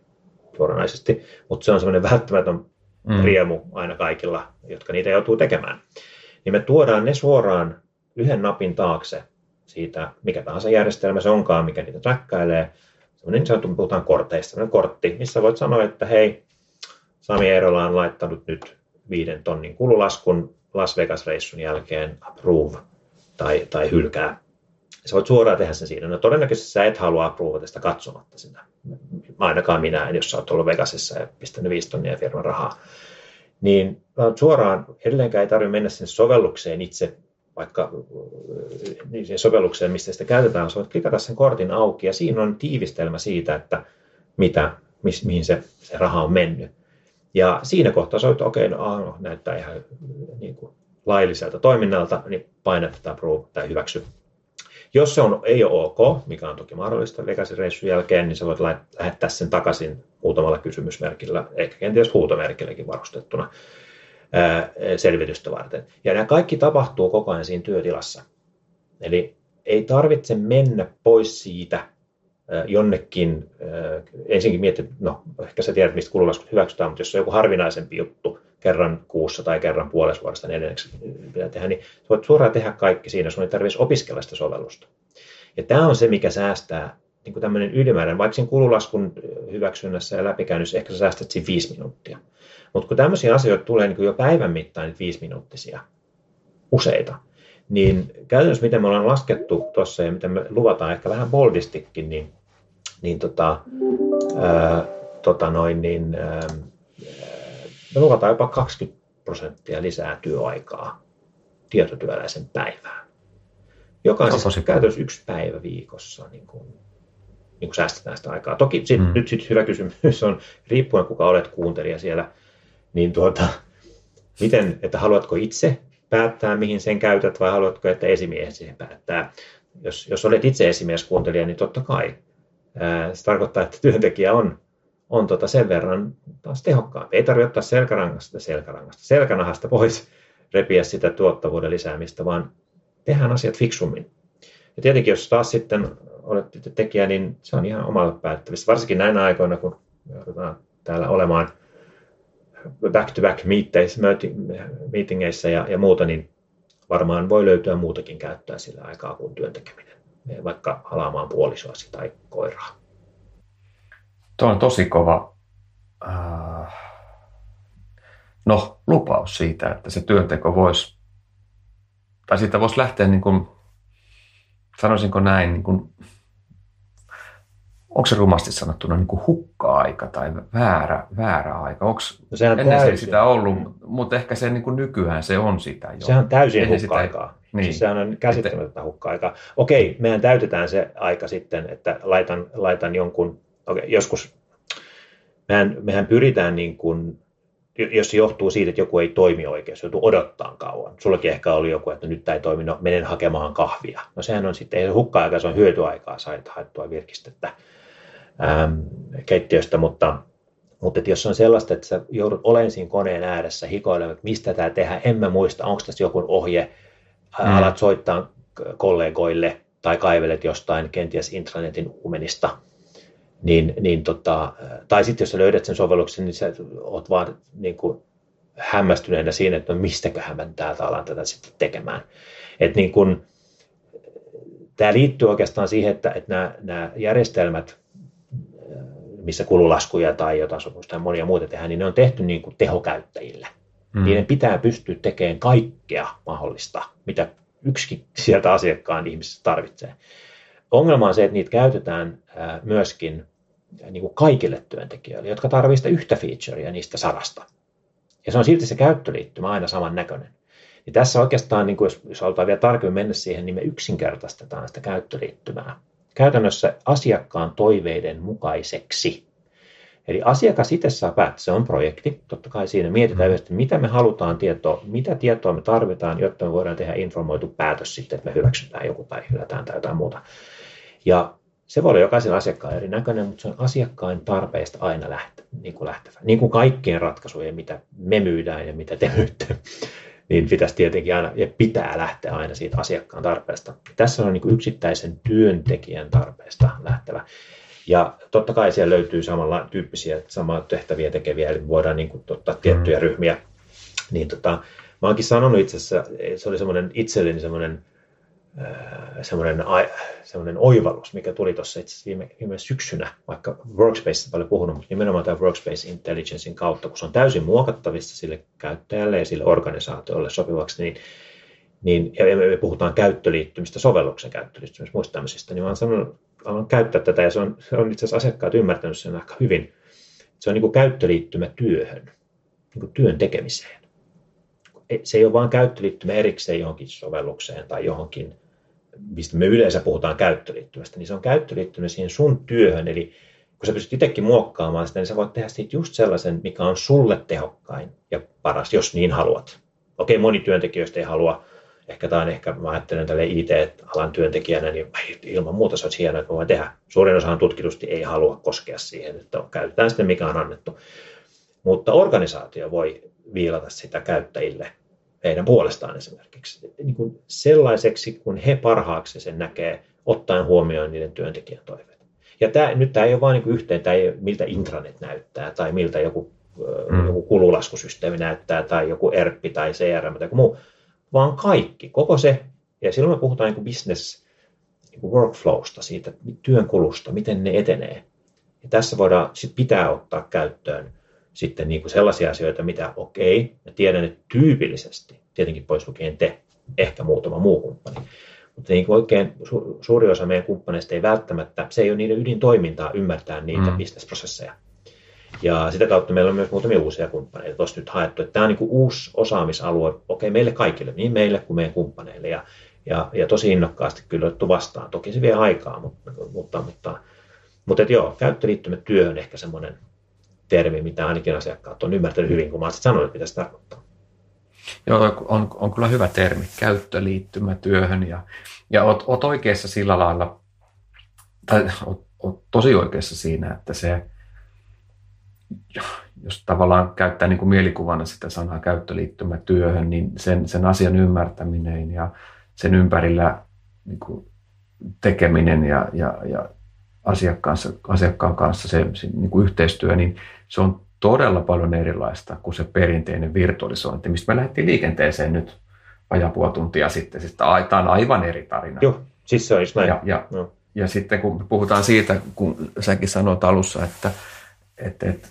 [SPEAKER 2] suoranaisesti, mutta se on semmoinen välttämätön mm. riemu aina kaikilla, jotka niitä joutuu tekemään. Niin me tuodaan ne suoraan yhden napin taakse siitä, mikä tahansa järjestelmä se onkaan, mikä niitä träkkäilee. Semmoinen niin sanottu, puhutaan korteista, semmoinen kortti, missä voit sanoa, että hei, Sami Eerola on laittanut nyt viiden tonnin kululaskun Las Vegas-reissun jälkeen approve tai, tai hylkää. Sä voit suoraan tehdä sen siinä. No todennäköisesti sä et halua approvata sitä katsomatta sitä. Ainakaan minä en, jos sä oot ollut Vegasissa ja pistänyt viisi tonnia firman rahaa. Niin suoraan edelleenkään ei tarvitse mennä sinne sovellukseen itse, vaikka niin sovellukseen, mistä sitä käytetään, sä voit klikata sen kortin auki ja siinä on tiivistelmä siitä, että mitä, mihin se, se raha on mennyt. Ja siinä kohtaa soit, että okei, okay, no, no, näyttää ihan niin kuin lailliselta toiminnalta, niin painat approve tai hyväksy. Jos se on, ei ole ok, mikä on toki mahdollista Vegasin reissun jälkeen, niin sä voit lähettää sen takaisin muutamalla kysymysmerkillä, ehkä kenties huutomerkilläkin varustettuna selvitystä varten. Ja nämä kaikki tapahtuu koko ajan siinä työtilassa. Eli ei tarvitse mennä pois siitä jonnekin, ensinkin miettiä, no ehkä sä tiedät, mistä kululaskut hyväksytään, mutta jos on joku harvinaisempi juttu kerran kuussa tai kerran puolessa vuodesta neljänneksi pitää tehdä, niin voit suoraan tehdä kaikki siinä, sun ei tarvitsisi opiskella sitä sovellusta. Ja tämä on se, mikä säästää niin kuin tämmöinen ylimääräinen, vaikka siinä kululaskun hyväksynnässä ja läpikäynnissä ehkä sä säästät siinä viisi minuuttia. Mutta kun tämmöisiä asioita tulee niin kuin jo päivän mittaan niitä viisi minuuttisia, useita, niin käytännössä miten me ollaan laskettu tuossa ja miten me luvataan ehkä vähän boldistikin, niin, niin, tota, ää, tota noin, niin ää, me luvataan jopa 20 prosenttia lisää työaikaa tietotyöläisen päivään. Jokaisessa käytössä yksi päivä viikossa niin kuin, niin kuin säästetään sitä aikaa. Toki sit, mm. nyt sit hyvä kysymys on, riippuen kuka olet kuuntelija siellä, niin tuota, miten, että haluatko itse päättää, mihin sen käytät, vai haluatko, että esimies siihen päättää. Jos, jos olet itse esimieskuuntelija, niin totta kai. Se tarkoittaa, että työntekijä on, on tota sen verran taas tehokkaampi. Ei tarvitse ottaa selkärangasta, selkärangasta, selkänahasta pois, repiä sitä tuottavuuden lisäämistä, vaan tehdään asiat fiksummin. Ja tietenkin, jos taas sitten olet tekijä, niin se on ihan omalle päättävistä. Varsinkin näinä aikoina, kun joudutaan täällä olemaan back-to-back meetingeissa ja, ja muuta, niin varmaan voi löytyä muutakin käyttöä sillä aikaa kuin työntekeminen, vaikka halaamaan puolisoasi tai koiraa.
[SPEAKER 1] Tuo on tosi kova äh, no, lupaus siitä, että se työnteko voisi, tai siitä voisi lähteä niin kuin, sanoisinko näin, niin kuin onko se rumasti sanottuna niin kuin hukka-aika tai väärä, väärä aika? Onko, no sehän ennen täysin. se ei sitä ollut, mutta ehkä se niin kuin nykyään se on sitä jo.
[SPEAKER 2] Sehän on täysin ennen hukka-aikaa. Sitä, niin. Siis sehän on käsittämätöntä hukka-aikaa. Okei, meidän täytetään se aika sitten, että laitan, laitan jonkun, okei, joskus mehän, mehän pyritään niin kuin jos se johtuu siitä, että joku ei toimi oikein, se joutuu odottaa kauan. Sullakin ehkä oli joku, että nyt tämä ei toimi, no menen hakemaan kahvia. No sehän on sitten, ei se hukka-aika, se on hyötyaikaa, sait haettua virkistettä ähm, keittiöstä, mutta, mutta jos on sellaista, että sä joudut olemaan siinä koneen ääressä hikoilemaan, että mistä tämä tehdään, en mä muista, onko tässä joku ohje, mm. alat soittaa kollegoille tai kaivelet jostain kenties intranetin uumenista, niin, niin tota, tai sitten jos sä löydät sen sovelluksen, niin sä oot vaan niin kuin hämmästyneenä siinä, että no mistäköhän mä täältä alan tätä sitten tekemään. Et niin kun, tämä liittyy oikeastaan siihen, että, että nämä, nämä järjestelmät, missä kululaskuja tai jotain sopimusta ja monia muita tehdään, niin ne on tehty niin kuin tehokäyttäjille. Mm. Niiden pitää pystyä tekemään kaikkea mahdollista, mitä yksikin sieltä asiakkaan ihmisessä tarvitsee. Ongelma on se, että niitä käytetään myöskin niin kuin kaikille työntekijöille, jotka tarvitsevat yhtä featurea niistä sadasta. Ja se on silti se käyttöliittymä aina saman näköinen. Ja tässä oikeastaan, niin kuin jos, jos halutaan vielä tarkemmin mennä siihen, niin me yksinkertaistetaan sitä käyttöliittymää. Käytännössä asiakkaan toiveiden mukaiseksi. Eli asiakas itse saa päättää, se on projekti. Totta kai siinä mietitään mm. yhdessä, mitä me halutaan tietoa, mitä tietoa me tarvitaan, jotta me voidaan tehdä informoitu päätös sitten, että me hyväksytään joku tai hylätään tai jotain muuta. Ja se voi olla jokaisen asiakkaan erinäköinen, mutta se on asiakkaan tarpeesta aina lähtevä, niin kuin lähtevä. Niin kuin kaikkien ratkaisujen, mitä me myydään ja mitä te myytte, niin pitäisi tietenkin aina ja pitää lähteä aina siitä asiakkaan tarpeesta. Tässä on niin kuin yksittäisen työntekijän tarpeesta lähtevä. Ja totta kai siellä löytyy samalla tyyppisiä samaa tehtäviä tekeviä, eli voidaan niin kuin ottaa tiettyjä mm. ryhmiä. Niin tota, mä oonkin sanonut itse asiassa, se oli semmoinen itselleni semmoinen semmoinen, semmoinen oivallus, mikä tuli tuossa itse viime, viime syksynä, vaikka Workspace paljon puhunut, mutta nimenomaan tämä Workspace Intelligencein kautta, kun se on täysin muokattavissa sille käyttäjälle ja sille organisaatiolle sopivaksi, niin, niin ja me puhutaan käyttöliittymistä, sovelluksen käyttöliittymistä, muista tämmöisistä, niin mä olen haluan käyttää tätä ja se on, se on itse asiassa asiakkaat ymmärtänyt sen aika hyvin. Se on niin kuin käyttöliittymä työhön, niin kuin työn tekemiseen. Se ei ole vain käyttöliittymä erikseen johonkin sovellukseen tai johonkin mistä me yleensä puhutaan käyttöliittymästä, niin se on käyttöliittymä siihen sun työhön, eli kun sä pystyt itsekin muokkaamaan sitä, niin sä voit tehdä siitä just sellaisen, mikä on sulle tehokkain ja paras, jos niin haluat. Okei, moni työntekijöistä ei halua, ehkä tämä on ehkä, mä ajattelen tälle IT-alan työntekijänä, niin ilman muuta se olisi hienoa, että voi tehdä. Suurin osa tutkitusti ei halua koskea siihen, että käytetään sitten mikä on annettu. Mutta organisaatio voi viilata sitä käyttäjille heidän puolestaan esimerkiksi. Niin kuin sellaiseksi, kun he parhaaksi sen näkee, ottaen huomioon niiden työntekijän toiveet. Ja tämä, nyt tämä ei ole vain niin yhteen, tämä ei ole, miltä intranet näyttää tai miltä joku, mm. joku kululaskusysteemi näyttää tai joku ERP tai CRM tai joku muu, vaan kaikki, koko se. Ja silloin me puhutaan niin business niin workflowsta, siitä työn kulusta, miten ne etenee. Ja tässä voidaan, sit pitää ottaa käyttöön sitten niin kuin sellaisia asioita, mitä okei, okay, mä tiedän, että tyypillisesti, tietenkin pois lukien te, ehkä muutama muu kumppani, mutta niin kuin oikein su- suuri osa meidän kumppaneista ei välttämättä, se ei ole niiden ydintoimintaa ymmärtää niitä mm. bisnesprosesseja. Ja sitä kautta meillä on myös muutamia uusia kumppaneita tuossa nyt haettu, että tämä on niin kuin uusi osaamisalue, okei, meille kaikille, niin meille kuin meidän kumppaneille. Ja, ja, ja tosi innokkaasti kyllä otettu vastaan. Toki se vie aikaa, mutta, mutta, mutta, mutta että joo, käyttöliittymätyö on ehkä semmoinen termi, mitä ainakin asiakkaat on ymmärtänyt hyvin, kun mä olisin sanonut, että mitä se tarkoittaa.
[SPEAKER 1] Joo, on, on kyllä hyvä termi, käyttöliittymä työhön ja, ja oot, oot oikeassa sillä lailla, tai oot, oot tosi oikeassa siinä, että se, jos tavallaan käyttää niin kuin mielikuvana sitä sanaa käyttöliittymä työhön, niin sen, sen asian ymmärtäminen ja sen ympärillä niin kuin tekeminen ja, ja, ja asiakkaan, asiakkaan kanssa se, se niin kuin yhteistyö, niin se on todella paljon erilaista kuin se perinteinen virtualisointi, mistä me lähdettiin liikenteeseen nyt vajaa puoli tuntia sitten. Siis tämä on aivan eri tarina.
[SPEAKER 2] Joo, siis se on näin.
[SPEAKER 1] Ja, ja, no. ja sitten kun puhutaan siitä, kun säkin sanoit alussa, että, että, että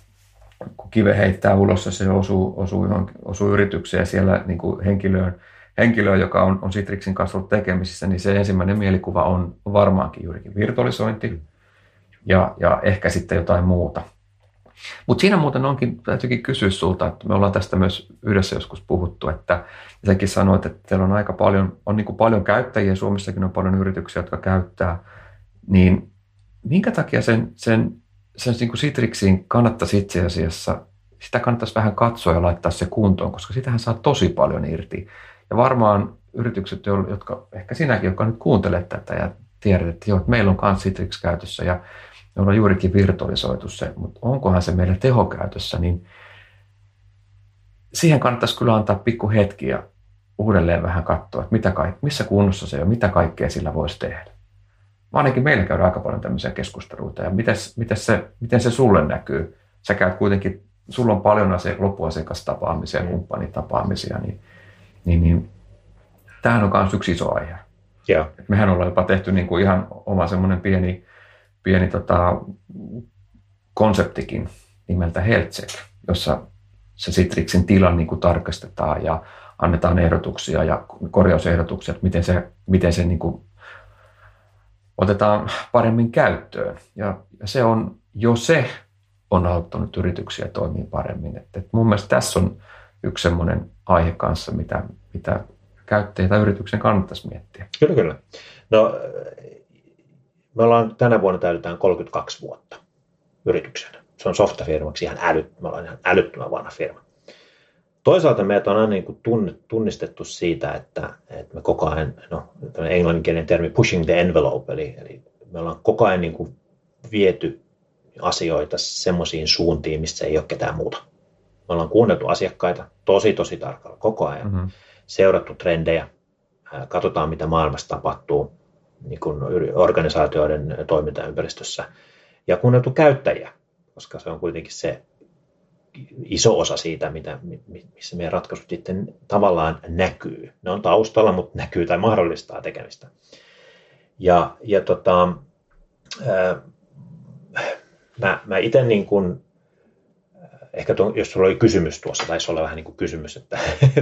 [SPEAKER 1] kun kive heittää ulos ja se osuu, osuu, osuu yritykseen ja siellä niin kuin henkilöön, henkilöön, joka on, on Citrixin kanssa ollut tekemisissä, niin se ensimmäinen mielikuva on varmaankin juurikin virtualisointi ja, ja ehkä sitten jotain muuta. Mutta siinä muuten onkin, täytyykin kysyä sulta, että me ollaan tästä myös yhdessä joskus puhuttu, että säkin sanoit, että teillä on aika paljon, on niin kuin paljon käyttäjiä, Suomessakin on paljon yrityksiä, jotka käyttää, niin minkä takia sen, sen, sen niin kuin Citrixiin kannattaisi itse asiassa, sitä kannattaisi vähän katsoa ja laittaa se kuntoon, koska sitähän saa tosi paljon irti. Ja varmaan yritykset, jotka, ehkä sinäkin, jotka nyt kuuntelet tätä ja tiedät, että, joo, että meillä on myös Citrix käytössä ja me ollaan juurikin virtualisoitu se, mutta onkohan se meillä tehokäytössä, niin siihen kannattaisi kyllä antaa pikku hetki ja uudelleen vähän katsoa, että mitä kaik- missä kunnossa se on, mitä kaikkea sillä voisi tehdä. Mä ainakin meillä käydään aika paljon tämmöisiä keskusteluita ja miten, miten, se, miten se sulle näkyy? Sä käyt kuitenkin, sulla on paljon asia, loppuasiakastapaamisia, mm. kumppanitapaamisia, niin, niin, niin tämähän on myös yksi iso aihe.
[SPEAKER 2] Yeah.
[SPEAKER 1] Mehän ollaan jopa tehty niin kuin ihan oma semmoinen pieni pieni tota, konseptikin nimeltä Heltseck, jossa se Citrixin tilan niin kuin tarkastetaan ja annetaan ehdotuksia ja korjausehdotuksia, että miten se, miten se niin kuin otetaan paremmin käyttöön. Ja, ja se on, jo se on auttanut yrityksiä toimia paremmin. Et, et mun mielestä tässä on yksi semmoinen aihe kanssa, mitä, mitä käyttäjä tai yrityksen kannattaisi miettiä.
[SPEAKER 2] Kyllä, kyllä. No me ollaan tänä vuonna täytetään 32 vuotta yrityksenä. Se on softafirmaksi ihan älyt, me ollaan ihan älyttömän vanha firma. Toisaalta meitä on aina niin kuin tunnistettu siitä, että, että me koko ajan, no englanninkielinen termi pushing the envelope, eli, eli me ollaan koko ajan niin kuin viety asioita semmoisiin suuntiin, missä ei ole ketään muuta. Me ollaan kuunneltu asiakkaita tosi, tosi tarkalla koko ajan, mm-hmm. seurattu trendejä, katsotaan mitä maailmassa tapahtuu, niin kuin organisaatioiden toimintaympäristössä ja kuunneltu käyttäjiä, koska se on kuitenkin se iso osa siitä, mitä, missä meidän ratkaisut sitten tavallaan näkyy. Ne on taustalla, mutta näkyy tai mahdollistaa tekemistä. Ja, ja tota, ää, mä, mä itse niin kuin, ehkä tuon, jos sulla oli kysymys tuossa, taisi olla vähän niin kuin kysymys, että...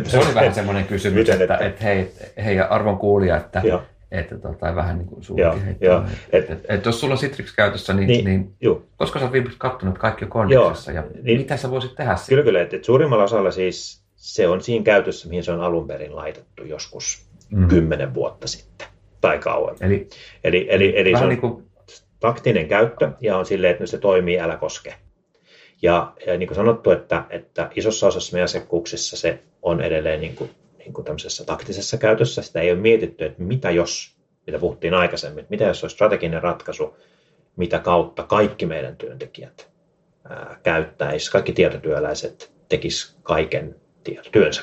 [SPEAKER 1] Se oli vähän semmoinen kysymys, miten, että, että, että hei, hei arvon kuulija, että, Joo että tota, vähän niin kuin suukin heittää. Et, et, et, jos sulla on Citrix käytössä, niin, niin, niin koska sä oot viimeksi katsonut, että kaikki on ja niin, mitä sä voisit tehdä
[SPEAKER 2] Kyllä, kyllä. Että, et suurimmalla osalla siis se on siinä käytössä, mihin se on alun perin laitettu joskus mm. kymmenen vuotta sitten tai kauemmin. Eli, eli, eli, eli se on niin kuin... taktinen käyttö ja on silleen, että se toimii, älä koske. Ja, ja niin kuin sanottu, että, että isossa osassa meidän asiakkuuksissa se on edelleen niin kuin niin kuin tämmöisessä taktisessa käytössä. Sitä ei ole mietitty, että mitä jos, mitä puhuttiin aikaisemmin, että mitä jos olisi strateginen ratkaisu, mitä kautta kaikki meidän työntekijät ää, käyttäisi, kaikki tietotyöläiset tekis kaiken työnsä.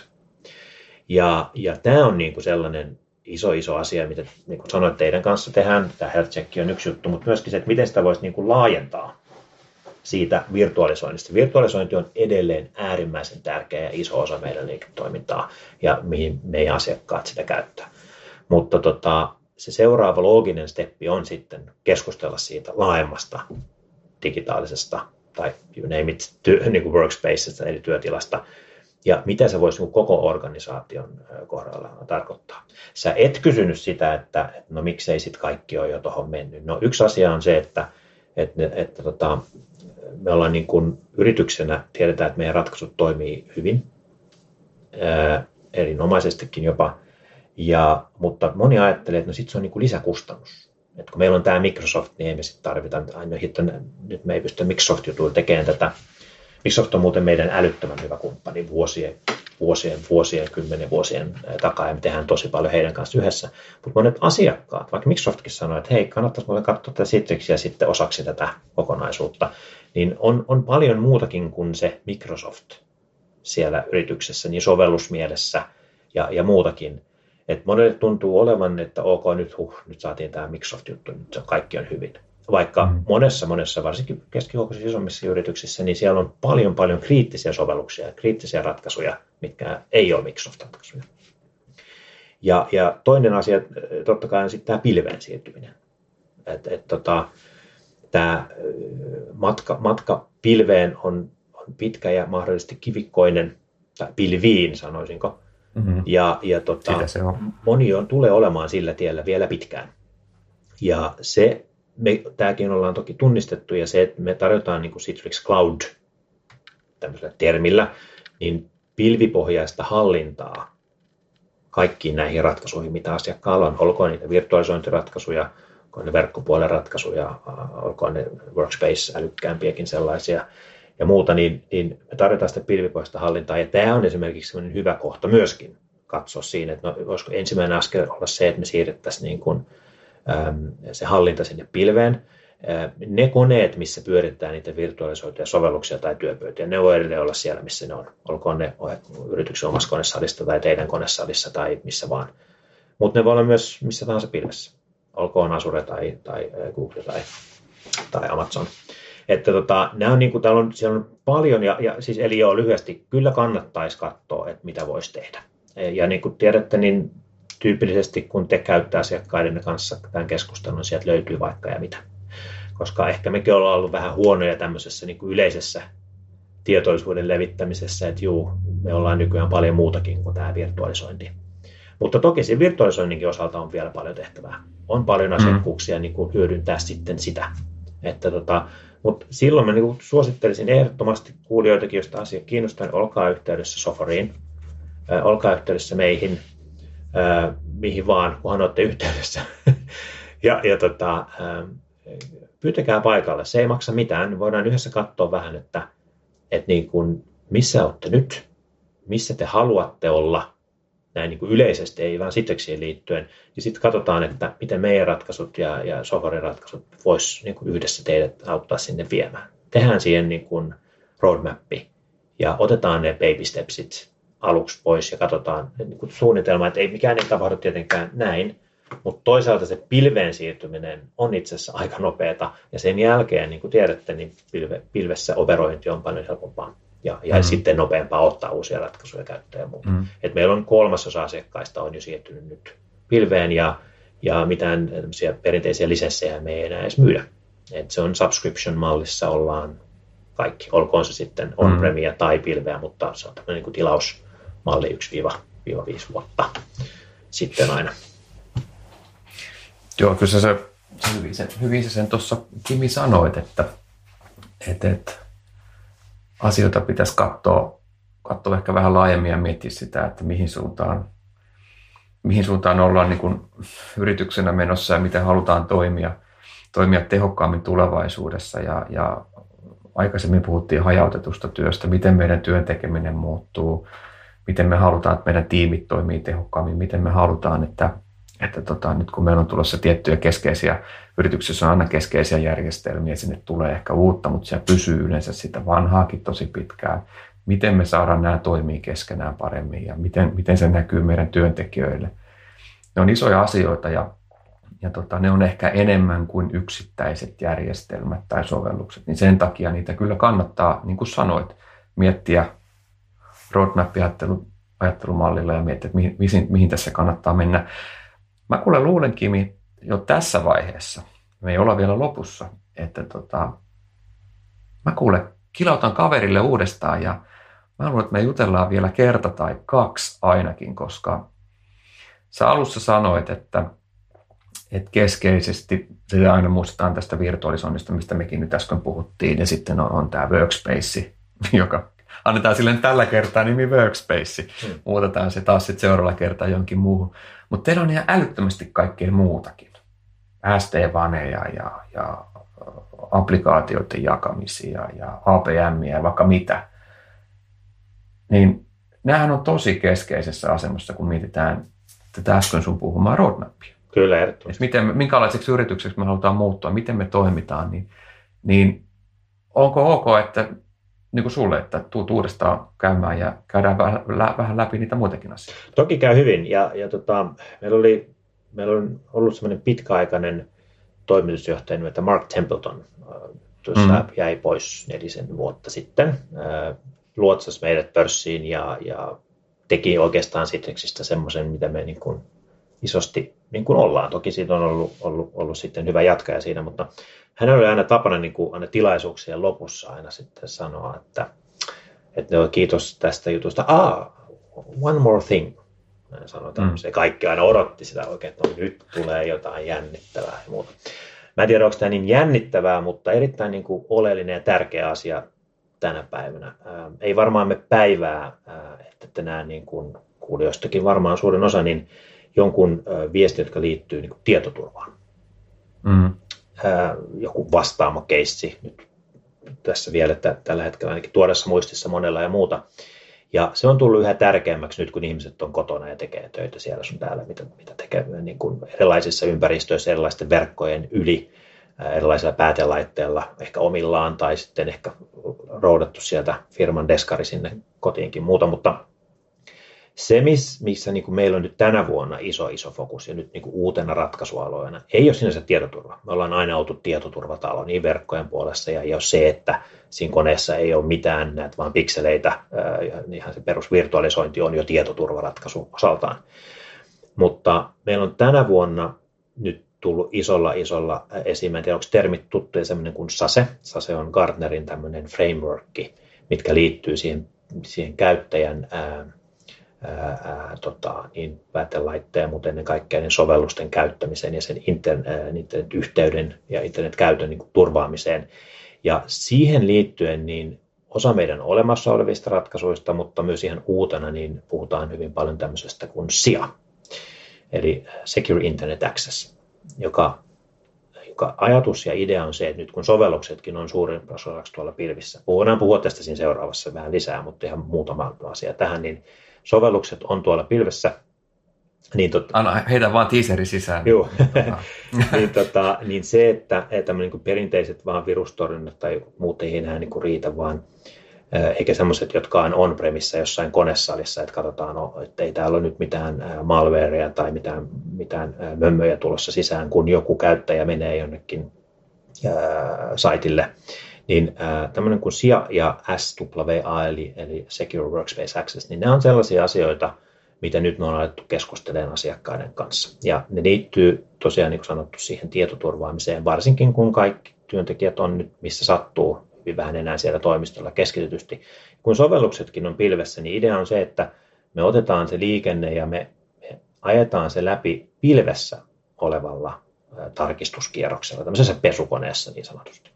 [SPEAKER 2] Ja, ja tämä on niin kuin sellainen iso, iso asia, mitä niin kuin sanoit, teidän kanssa tehdään. Tämä health check on yksi juttu, mutta myöskin se, että miten sitä voisi niin kuin laajentaa siitä virtualisoinnista. Virtualisointi on edelleen äärimmäisen tärkeä ja iso osa meidän liiketoimintaa ja mihin meidän asiakkaat sitä käyttää. Mutta tota, se seuraava looginen steppi on sitten keskustella siitä laajemmasta digitaalisesta tai you name it, ty, niin kuin workspacesta eli työtilasta, ja mitä se voisi niin koko organisaation kohdalla tarkoittaa. Sä et kysynyt sitä, että no miksei sitten kaikki ole jo tuohon mennyt. No yksi asia on se, että, että, että, että tota, me ollaan niin kuin yrityksenä, tiedetään, että meidän ratkaisut toimii hyvin, erinomaisestikin jopa, ja, mutta moni ajattelee, että no sit se on niin kuin lisäkustannus. Et kun meillä on tämä Microsoft, niin ei me sitten tarvita, aina hitto, nyt me ei pysty Microsoft-jutuilla tekemään tätä. Microsoft on muuten meidän älyttömän hyvä kumppani vuosien, vuosien, vuosien, kymmenen vuosien takaa, ja me tehdään tosi paljon heidän kanssa yhdessä. Mutta monet asiakkaat, vaikka Microsoftkin sanoo, että hei, kannattaisi muuten katsoa tätä Citrixia sitten osaksi tätä kokonaisuutta, niin on, on paljon muutakin kuin se Microsoft siellä yrityksessä, niin sovellusmielessä ja, ja muutakin. Et monelle tuntuu olevan, että ok, nyt, huh, nyt saatiin tämä Microsoft-juttu, nyt kaikki on hyvin. Vaikka mm. monessa, monessa, varsinkin keskikokoisissa isommissa yrityksissä, niin siellä on paljon, paljon kriittisiä sovelluksia, kriittisiä ratkaisuja, mitkä ei ole Microsoft-ratkaisuja. Ja, ja toinen asia, totta kai on sitten tämä pilveen siirtyminen. Et, et, tota, tämä matka, matka pilveen on, on pitkä ja mahdollisesti kivikkoinen, tai pilviin sanoisinko, Mm-hmm. Ja, ja tota, se on. moni on, tulee olemaan sillä tiellä vielä pitkään. Ja se, me, tämäkin ollaan toki tunnistettu, ja se, että me tarjotaan niin kuin Citrix Cloud tämmöisellä termillä, niin pilvipohjaista hallintaa kaikkiin näihin ratkaisuihin, mitä asiakkaalla on, olkoon niitä virtualisointiratkaisuja, olkoon ne verkkopuolen ratkaisuja, olkoon ne workspace älykkäämpiäkin sellaisia, ja muuta, niin, niin me tarvitaan sitä pilvipohjaista hallintaa. Ja tämä on esimerkiksi hyvä kohta myöskin katsoa siinä, että no, voisiko ensimmäinen askel olla se, että me siirrettäisiin niin kuin, se hallinta sinne pilveen. Ne koneet, missä pyörittää niitä virtualisoituja sovelluksia tai työpöytiä, ne voi edelleen olla siellä, missä ne on. Olkoon ne yrityksen omassa konesalissa tai teidän konesalissa tai missä vaan. Mutta ne voi olla myös missä tahansa pilvessä. Olkoon Azure tai, tai Google tai, tai Amazon. Että tota, nämä on, niin kuin, täällä on, siellä on paljon, ja, ja siis, eli joo, lyhyesti, kyllä kannattaisi katsoa, että mitä voisi tehdä. Ja niin kuin tiedätte, niin tyypillisesti kun te käyttää asiakkaiden kanssa tämän keskustelun, niin sieltä löytyy vaikka ja mitä. Koska ehkä mekin ollaan ollut vähän huonoja tämmöisessä niin kuin yleisessä tietoisuuden levittämisessä, että juu, me ollaan nykyään paljon muutakin kuin tämä virtualisointi. Mutta toki siinä virtualisoinninkin osalta on vielä paljon tehtävää. On paljon mm. asiakkuuksia niin kuin hyödyntää sitten sitä. Että tota, mutta silloin mä niin suosittelisin ehdottomasti kuulijoitakin, joista asia kiinnostaa, niin olkaa yhteydessä Soforiin, olkaa yhteydessä meihin, mihin vaan, kunhan olette yhteydessä. ja ja tota, pyytäkää paikalle, se ei maksa mitään, voidaan yhdessä katsoa vähän, että, että niin kuin, missä olette nyt, missä te haluatte olla, näin niin kuin yleisesti, ei vaan siteksiin liittyen, niin sitten katsotaan, että miten meidän ratkaisut ja, ja software ratkaisut vois niin kuin yhdessä teidät auttaa sinne viemään. Tehdään siihen niin kuin roadmappi ja otetaan ne baby stepsit aluksi pois ja katsotaan niin kuin suunnitelma, että ei mikään ei tapahdu tietenkään näin, mutta toisaalta se pilveen siirtyminen on itse asiassa aika nopeata ja sen jälkeen, niin kuin tiedätte, niin pilve, pilvessä operointi on paljon helpompaa ja, ja mm. sitten nopeampaa ottaa uusia ratkaisuja käyttöön ja muuta. Mm. Et meillä on kolmasosa asiakkaista on jo siirtynyt nyt pilveen ja, ja mitään perinteisiä lisenssejä me ei enää edes myydä. Et se on subscription-mallissa ollaan kaikki, olkoon se sitten on-premia mm. tai pilveä, mutta se on tämmöinen niin kuin tilausmalli 1-5 vuotta sitten aina.
[SPEAKER 1] Joo, kyllä se, se hyvin, sen, hyvin se sen tuossa Kimi sanoit, että, että, että asioita pitäisi katsoa, katsoa ehkä vähän laajemmin ja miettiä sitä, että mihin suuntaan, mihin suuntaan ollaan niin kuin yrityksenä menossa ja miten halutaan toimia, toimia tehokkaammin tulevaisuudessa. Ja, ja aikaisemmin puhuttiin hajautetusta työstä, miten meidän työn tekeminen muuttuu, miten me halutaan, että meidän tiimit toimii tehokkaammin, miten me halutaan, että että tota, nyt kun meillä on tulossa tiettyjä keskeisiä, yrityksissä on aina keskeisiä järjestelmiä, sinne tulee ehkä uutta, mutta se pysyy yleensä sitä vanhaakin tosi pitkään. miten me saadaan nämä toimii keskenään paremmin ja miten, miten se näkyy meidän työntekijöille. Ne on isoja asioita ja, ja tota, ne on ehkä enemmän kuin yksittäiset järjestelmät tai sovellukset, niin sen takia niitä kyllä kannattaa, niin kuin sanoit, miettiä roadmap-ajattelumallilla ja miettiä, että mihin, mihin, tässä kannattaa mennä. Mä kuule luulen, Kimi, jo tässä vaiheessa, me ei olla vielä lopussa, että tota, mä kuule kilautan kaverille uudestaan ja mä luulen, että me jutellaan vielä kerta tai kaksi ainakin, koska sä alussa sanoit, että, että keskeisesti, se aina muistetaan tästä virtualisoinnista, mistä mekin nyt äsken puhuttiin, ja sitten on, on tämä workspace, joka annetaan sille tällä kertaa nimi workspace, hmm. muutetaan se taas sitten seuraavalla kertaa jonkin muuhun. Mutta teillä on ihan älyttömästi kaikkea muutakin. SD-vaneja ja, ja applikaatioiden jakamisia ja APM ja vaikka mitä, niin nämähän on tosi keskeisessä asemassa, kun mietitään tätä äsken sun puhumaa roadmapia.
[SPEAKER 2] Kyllä, ehdottomasti.
[SPEAKER 1] Miten, minkälaiseksi yritykseksi me halutaan muuttua, miten me toimitaan, niin, niin onko ok, että niin kuin sulle, että tuut uudestaan käymään ja käydään vähän, läpi niitä muitakin asioita?
[SPEAKER 2] Toki käy hyvin. Ja, ja tota, meillä, oli, meillä on ollut semmoinen pitkäaikainen toimitusjohtaja nimeltä Mark Templeton. Tuossa mm. jäi pois nelisen vuotta sitten. Luotsasi meidät pörssiin ja, ja teki oikeastaan Sitreksistä semmoisen, mitä me niin kuin isosti niin kuin ollaan. Toki siitä on ollut, ollut, ollut sitten hyvä jatkaja siinä, mutta hänellä oli aina tapana niin kuin aina tilaisuuksien lopussa aina sitten sanoa, että, että no, kiitos tästä jutusta. Ah, one more thing. Näin sanotaan. Mm. Se kaikki aina odotti sitä oikein, että no, nyt tulee jotain jännittävää ja muuta. Mä en tiedä, onko tämä niin jännittävää, mutta erittäin niin kuin oleellinen ja tärkeä asia tänä päivänä. Ää, ei varmaan me päivää, ää, että tänään niin kuin kuulijoistakin varmaan suurin osa, niin jonkun ää, viesti, jotka liittyy niin tietoturvaan. Mm. Joku vastaamo-keissi nyt tässä vielä että tällä hetkellä ainakin tuoreessa muistissa monella ja muuta. Ja se on tullut yhä tärkeämmäksi nyt, kun ihmiset on kotona ja tekee töitä siellä sun täällä, mitä, mitä tekee niin kuin erilaisissa ympäristöissä, erilaisten verkkojen yli, erilaisilla päätelaitteilla, ehkä omillaan tai sitten ehkä roudattu sieltä firman deskari sinne kotiinkin muuta, mutta se, missä niin kuin meillä on nyt tänä vuonna iso, iso fokus ja nyt niin kuin uutena ratkaisualoina, ei ole sinänsä tietoturva. Me ollaan aina oltu tietoturvatalo niin verkkojen puolesta ja jos se, että siinä koneessa ei ole mitään näitä vaan pikseleitä, ihan se perusvirtualisointi on jo tietoturvaratkaisu osaltaan. Mutta meillä on tänä vuonna nyt tullut isolla, isolla tiedä, onko termit tuttuja, semmoinen kuin SASE. SASE on Gartnerin tämmöinen frameworkki, mitkä liittyy siihen, siihen käyttäjän ää, tota, niin päätelaitteen, mutta ennen kaikkea niin sovellusten käyttämiseen ja sen internet-yhteyden ja internetkäytön niin turvaamiseen. Ja siihen liittyen niin osa meidän olemassa olevista ratkaisuista, mutta myös ihan uutena, niin puhutaan hyvin paljon tämmöisestä kuin SIA, eli Secure Internet Access, joka, joka ajatus ja idea on se, että nyt kun sovelluksetkin on suurin osaksi tuolla pilvissä, voidaan puhua tästä siinä seuraavassa vähän lisää, mutta ihan muutama asia tähän, niin sovellukset on tuolla pilvessä.
[SPEAKER 1] Niin tot... Anna heitä vaan tiiseri sisään.
[SPEAKER 2] Joo. niin, tota, niin se, että, että niin perinteiset vaan virustorjunnat tai muut ei enää niin riitä, vaan eikä semmoiset, jotka on on-premissa jossain konesalissa, että katsotaan, no, että ei täällä ole nyt mitään malwarea tai mitään, mitään mömmöjä tulossa sisään, kun joku käyttäjä menee jonnekin ää, saitille niin tämmöinen kuin SIA ja SWA, eli, eli Secure Workspace Access, niin ne on sellaisia asioita, mitä nyt me on alettu keskustelemaan asiakkaiden kanssa. Ja ne liittyy tosiaan, niin kuin sanottu, siihen tietoturvaamiseen, varsinkin kun kaikki työntekijät on nyt, missä sattuu, hyvin vähän enää siellä toimistolla keskitytysti. Kun sovelluksetkin on pilvessä, niin idea on se, että me otetaan se liikenne ja me, me ajetaan se läpi pilvessä olevalla tarkistuskierroksella, tämmöisessä pesukoneessa niin sanotusti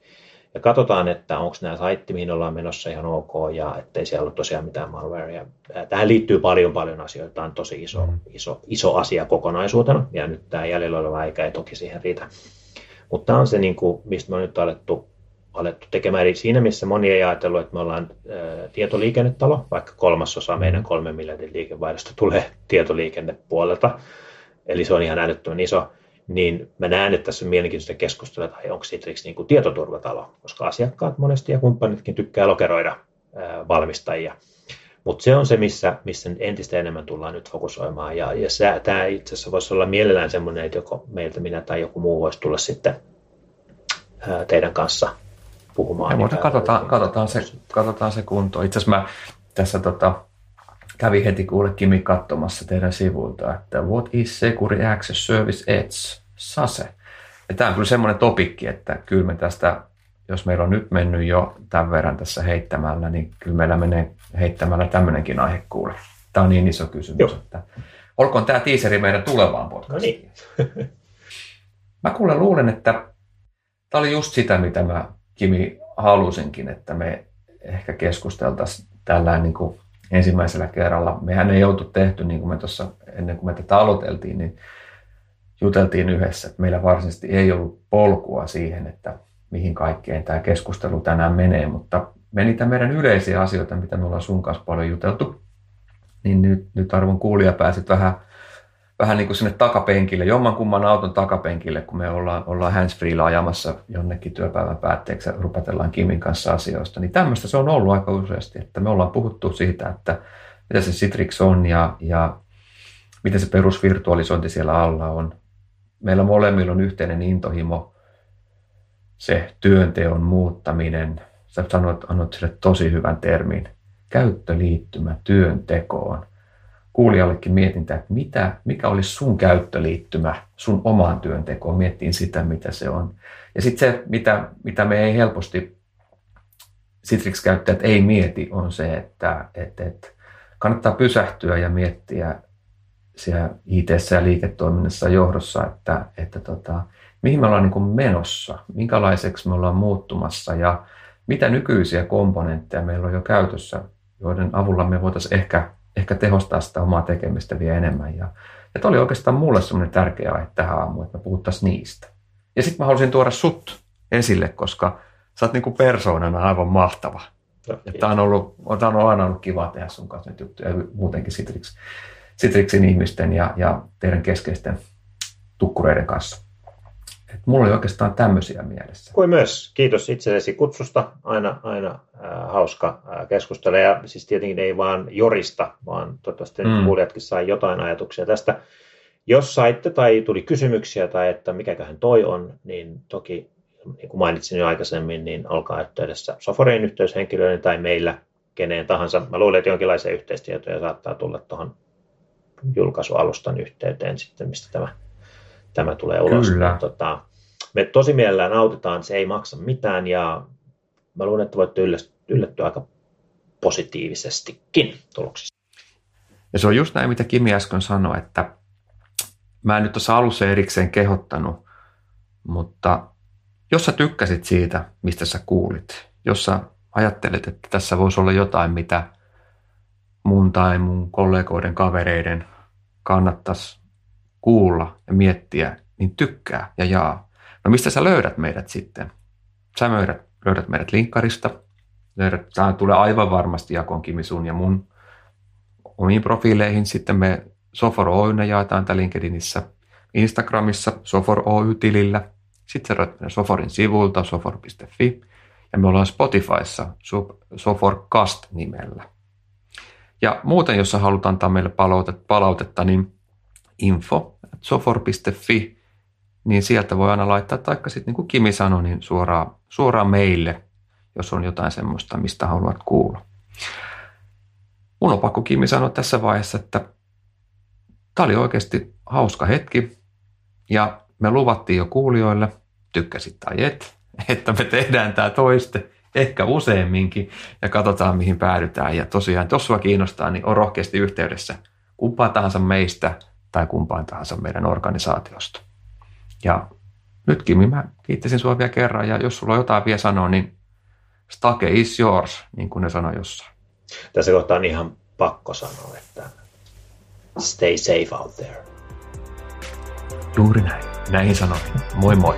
[SPEAKER 2] ja katsotaan, että onko nämä saitti, mihin ollaan menossa ihan ok ja ettei siellä ole tosiaan mitään malwarea. Tähän liittyy paljon paljon asioita, tämä on tosi iso, mm. iso, iso asia kokonaisuutena ja nyt tämä jäljellä oleva aika ei toki siihen riitä. Mutta tämä on se, niin kuin, mistä me on nyt alettu, alettu tekemään. Eli siinä, missä moni ei ajatellut, että me ollaan ä, tietoliikennetalo, vaikka kolmasosa meidän kolmen miljardin liikevaihdosta tulee tietoliikennepuolelta, eli se on ihan älyttömän iso, niin mä näen, että tässä on mielenkiintoista keskustella, että onko Citrix niin kuin tietoturvatalo, koska asiakkaat monesti ja kumppanitkin tykkää lokeroida valmistajia. Mutta se on se, missä, missä entistä enemmän tullaan nyt fokusoimaan. Ja, ja tämä itse asiassa voisi olla mielellään semmoinen, että joko meiltä minä tai joku muu voisi tulla sitten ää, teidän kanssa puhumaan.
[SPEAKER 1] Ja, mutta katsotaan, katsotaan, se, katsotaan se kunto. Itse asiassa mä tässä tota, kävin heti kuule Kimi katsomassa teidän sivuilta, että what is Security Access Service Edge, SASE. Ja tämä on kyllä semmoinen topikki, että kyllä me tästä, jos meillä on nyt mennyt jo tämän verran tässä heittämällä, niin kyllä meillä menee heittämällä tämmöinenkin aihe kuule. Tämä on niin iso kysymys, Joo. että olkoon tämä tiiseri meidän tulevaan podcastiin. No niin. mä kuule luulen, että tämä oli just sitä, mitä mä Kimi halusinkin, että me ehkä keskusteltaisiin tällä niin kuin ensimmäisellä kerralla. Mehän ei joutu tehty, niin kuin me tuossa ennen kuin me tätä aloiteltiin, niin juteltiin yhdessä, että meillä varsinaisesti ei ollut polkua siihen, että mihin kaikkeen tämä keskustelu tänään menee, mutta me niitä meidän yleisiä asioita, mitä me ollaan sun kanssa paljon juteltu, niin nyt, nyt arvon kuulija pääsit vähän, vähän niin kuin sinne takapenkille, jommankumman auton takapenkille, kun me ollaan, ollaan handsfreella ajamassa jonnekin työpäivän päätteeksi ja rupatellaan Kimin kanssa asioista. Niin tämmöistä se on ollut aika useasti, että me ollaan puhuttu siitä, että mitä se Citrix on ja, ja miten se perusvirtualisointi siellä alla on. Meillä molemmilla on yhteinen intohimo, se työnteon muuttaminen, sä sanoit, annot sille tosi hyvän termin, käyttöliittymä työntekoon. Kuulijallekin mietintä, että mitä, mikä olisi sun käyttöliittymä sun omaan työntekoon, miettiin sitä, mitä se on. Ja sitten se, mitä, mitä me ei helposti Citrix-käyttäjät ei mieti, on se, että, että, että kannattaa pysähtyä ja miettiä siellä it ja liiketoiminnassa johdossa, että, että tota, mihin me ollaan niin menossa, minkälaiseksi me ollaan muuttumassa ja mitä nykyisiä komponentteja meillä on jo käytössä, joiden avulla me voitaisiin ehkä, ehkä tehostaa sitä omaa tekemistä vielä enemmän. Ja, ja tämä oli oikeastaan mulle semmoinen tärkeä aihe tähän aamuun, että me puhuttaisiin niistä. Ja sitten mä halusin tuoda sut esille, koska sä oot niinku persoonana aivan mahtava. Tämä on, ollut, on ollut aina ollut kiva tehdä sun kanssa nyt juttuja, muutenkin Citrix, Citrixin ihmisten ja, ja teidän keskeisten tukkureiden kanssa. Et mulla oli oikeastaan tämmöisiä mielessä.
[SPEAKER 2] Kuin myös. Kiitos itsellesi kutsusta. Aina, aina äh, hauska äh, keskustella. Ja siis tietenkin ei vaan jorista, vaan toivottavasti mm. kuulijatkin sai jotain ajatuksia tästä. Jos saitte tai tuli kysymyksiä tai että mikäköhän toi on, niin toki niin kuin mainitsin jo aikaisemmin, niin olkaa yhteydessä Soforein yhteyshenkilöiden tai meillä keneen tahansa. Mä luulen, että jonkinlaisia yhteistietoja saattaa tulla tuohon julkaisualustan yhteyteen sitten, mistä tämä tämä tulee ulos. Kyllä. Tota, me tosi mielellään autetaan, se ei maksa mitään ja mä luulen, että voitte yllättyä aika positiivisestikin tuloksista.
[SPEAKER 1] Ja se on just näin, mitä Kimi äsken sanoi, että mä en nyt tuossa alussa erikseen kehottanut, mutta jos sä tykkäsit siitä, mistä sä kuulit, jos sä ajattelet, että tässä voisi olla jotain, mitä mun tai mun kollegoiden, kavereiden kannattaisi kuulla ja miettiä, niin tykkää ja jaa. No mistä sä löydät meidät sitten? Sä löydät, löydät meidät linkkarista. Löydät, tämä tulee aivan varmasti jakoon Kimi sun ja mun omiin profiileihin. Sitten me Sofor Oyna jaetaan täällä LinkedInissä. Instagramissa Sofor Oy-tilillä. Sitten sä löydät Soforin sivulta sofor.fi. Ja me ollaan Spotifyssa Soforcast-nimellä. Ja muuten, jos sä haluat antaa meille palautetta, palautetta niin info sofor.fi, niin sieltä voi aina laittaa, taikka sitten niin kuin Kimi sanoi, niin suoraan, suoraan meille, jos on jotain semmoista, mistä haluat kuulla. Mun on pakko Kimi sanoa tässä vaiheessa, että tämä oli oikeasti hauska hetki ja me luvattiin jo kuulijoille, tykkäsit tai et, että me tehdään tämä toiste, ehkä useamminkin ja katsotaan mihin päädytään. Ja tosiaan, jos sua kiinnostaa, niin on rohkeasti yhteydessä kumpaa tahansa meistä – tai kumpaan tahansa meidän organisaatiosta. Ja nytkin mä kiittäisin sinua vielä kerran, ja jos sulla on jotain vielä sanoa, niin stake is yours, niin kuin ne sanoi jossain.
[SPEAKER 2] Tässä kohtaa on ihan pakko sanoa, että stay safe out there.
[SPEAKER 1] Juuri näin. Näihin sanoihin. Moi moi.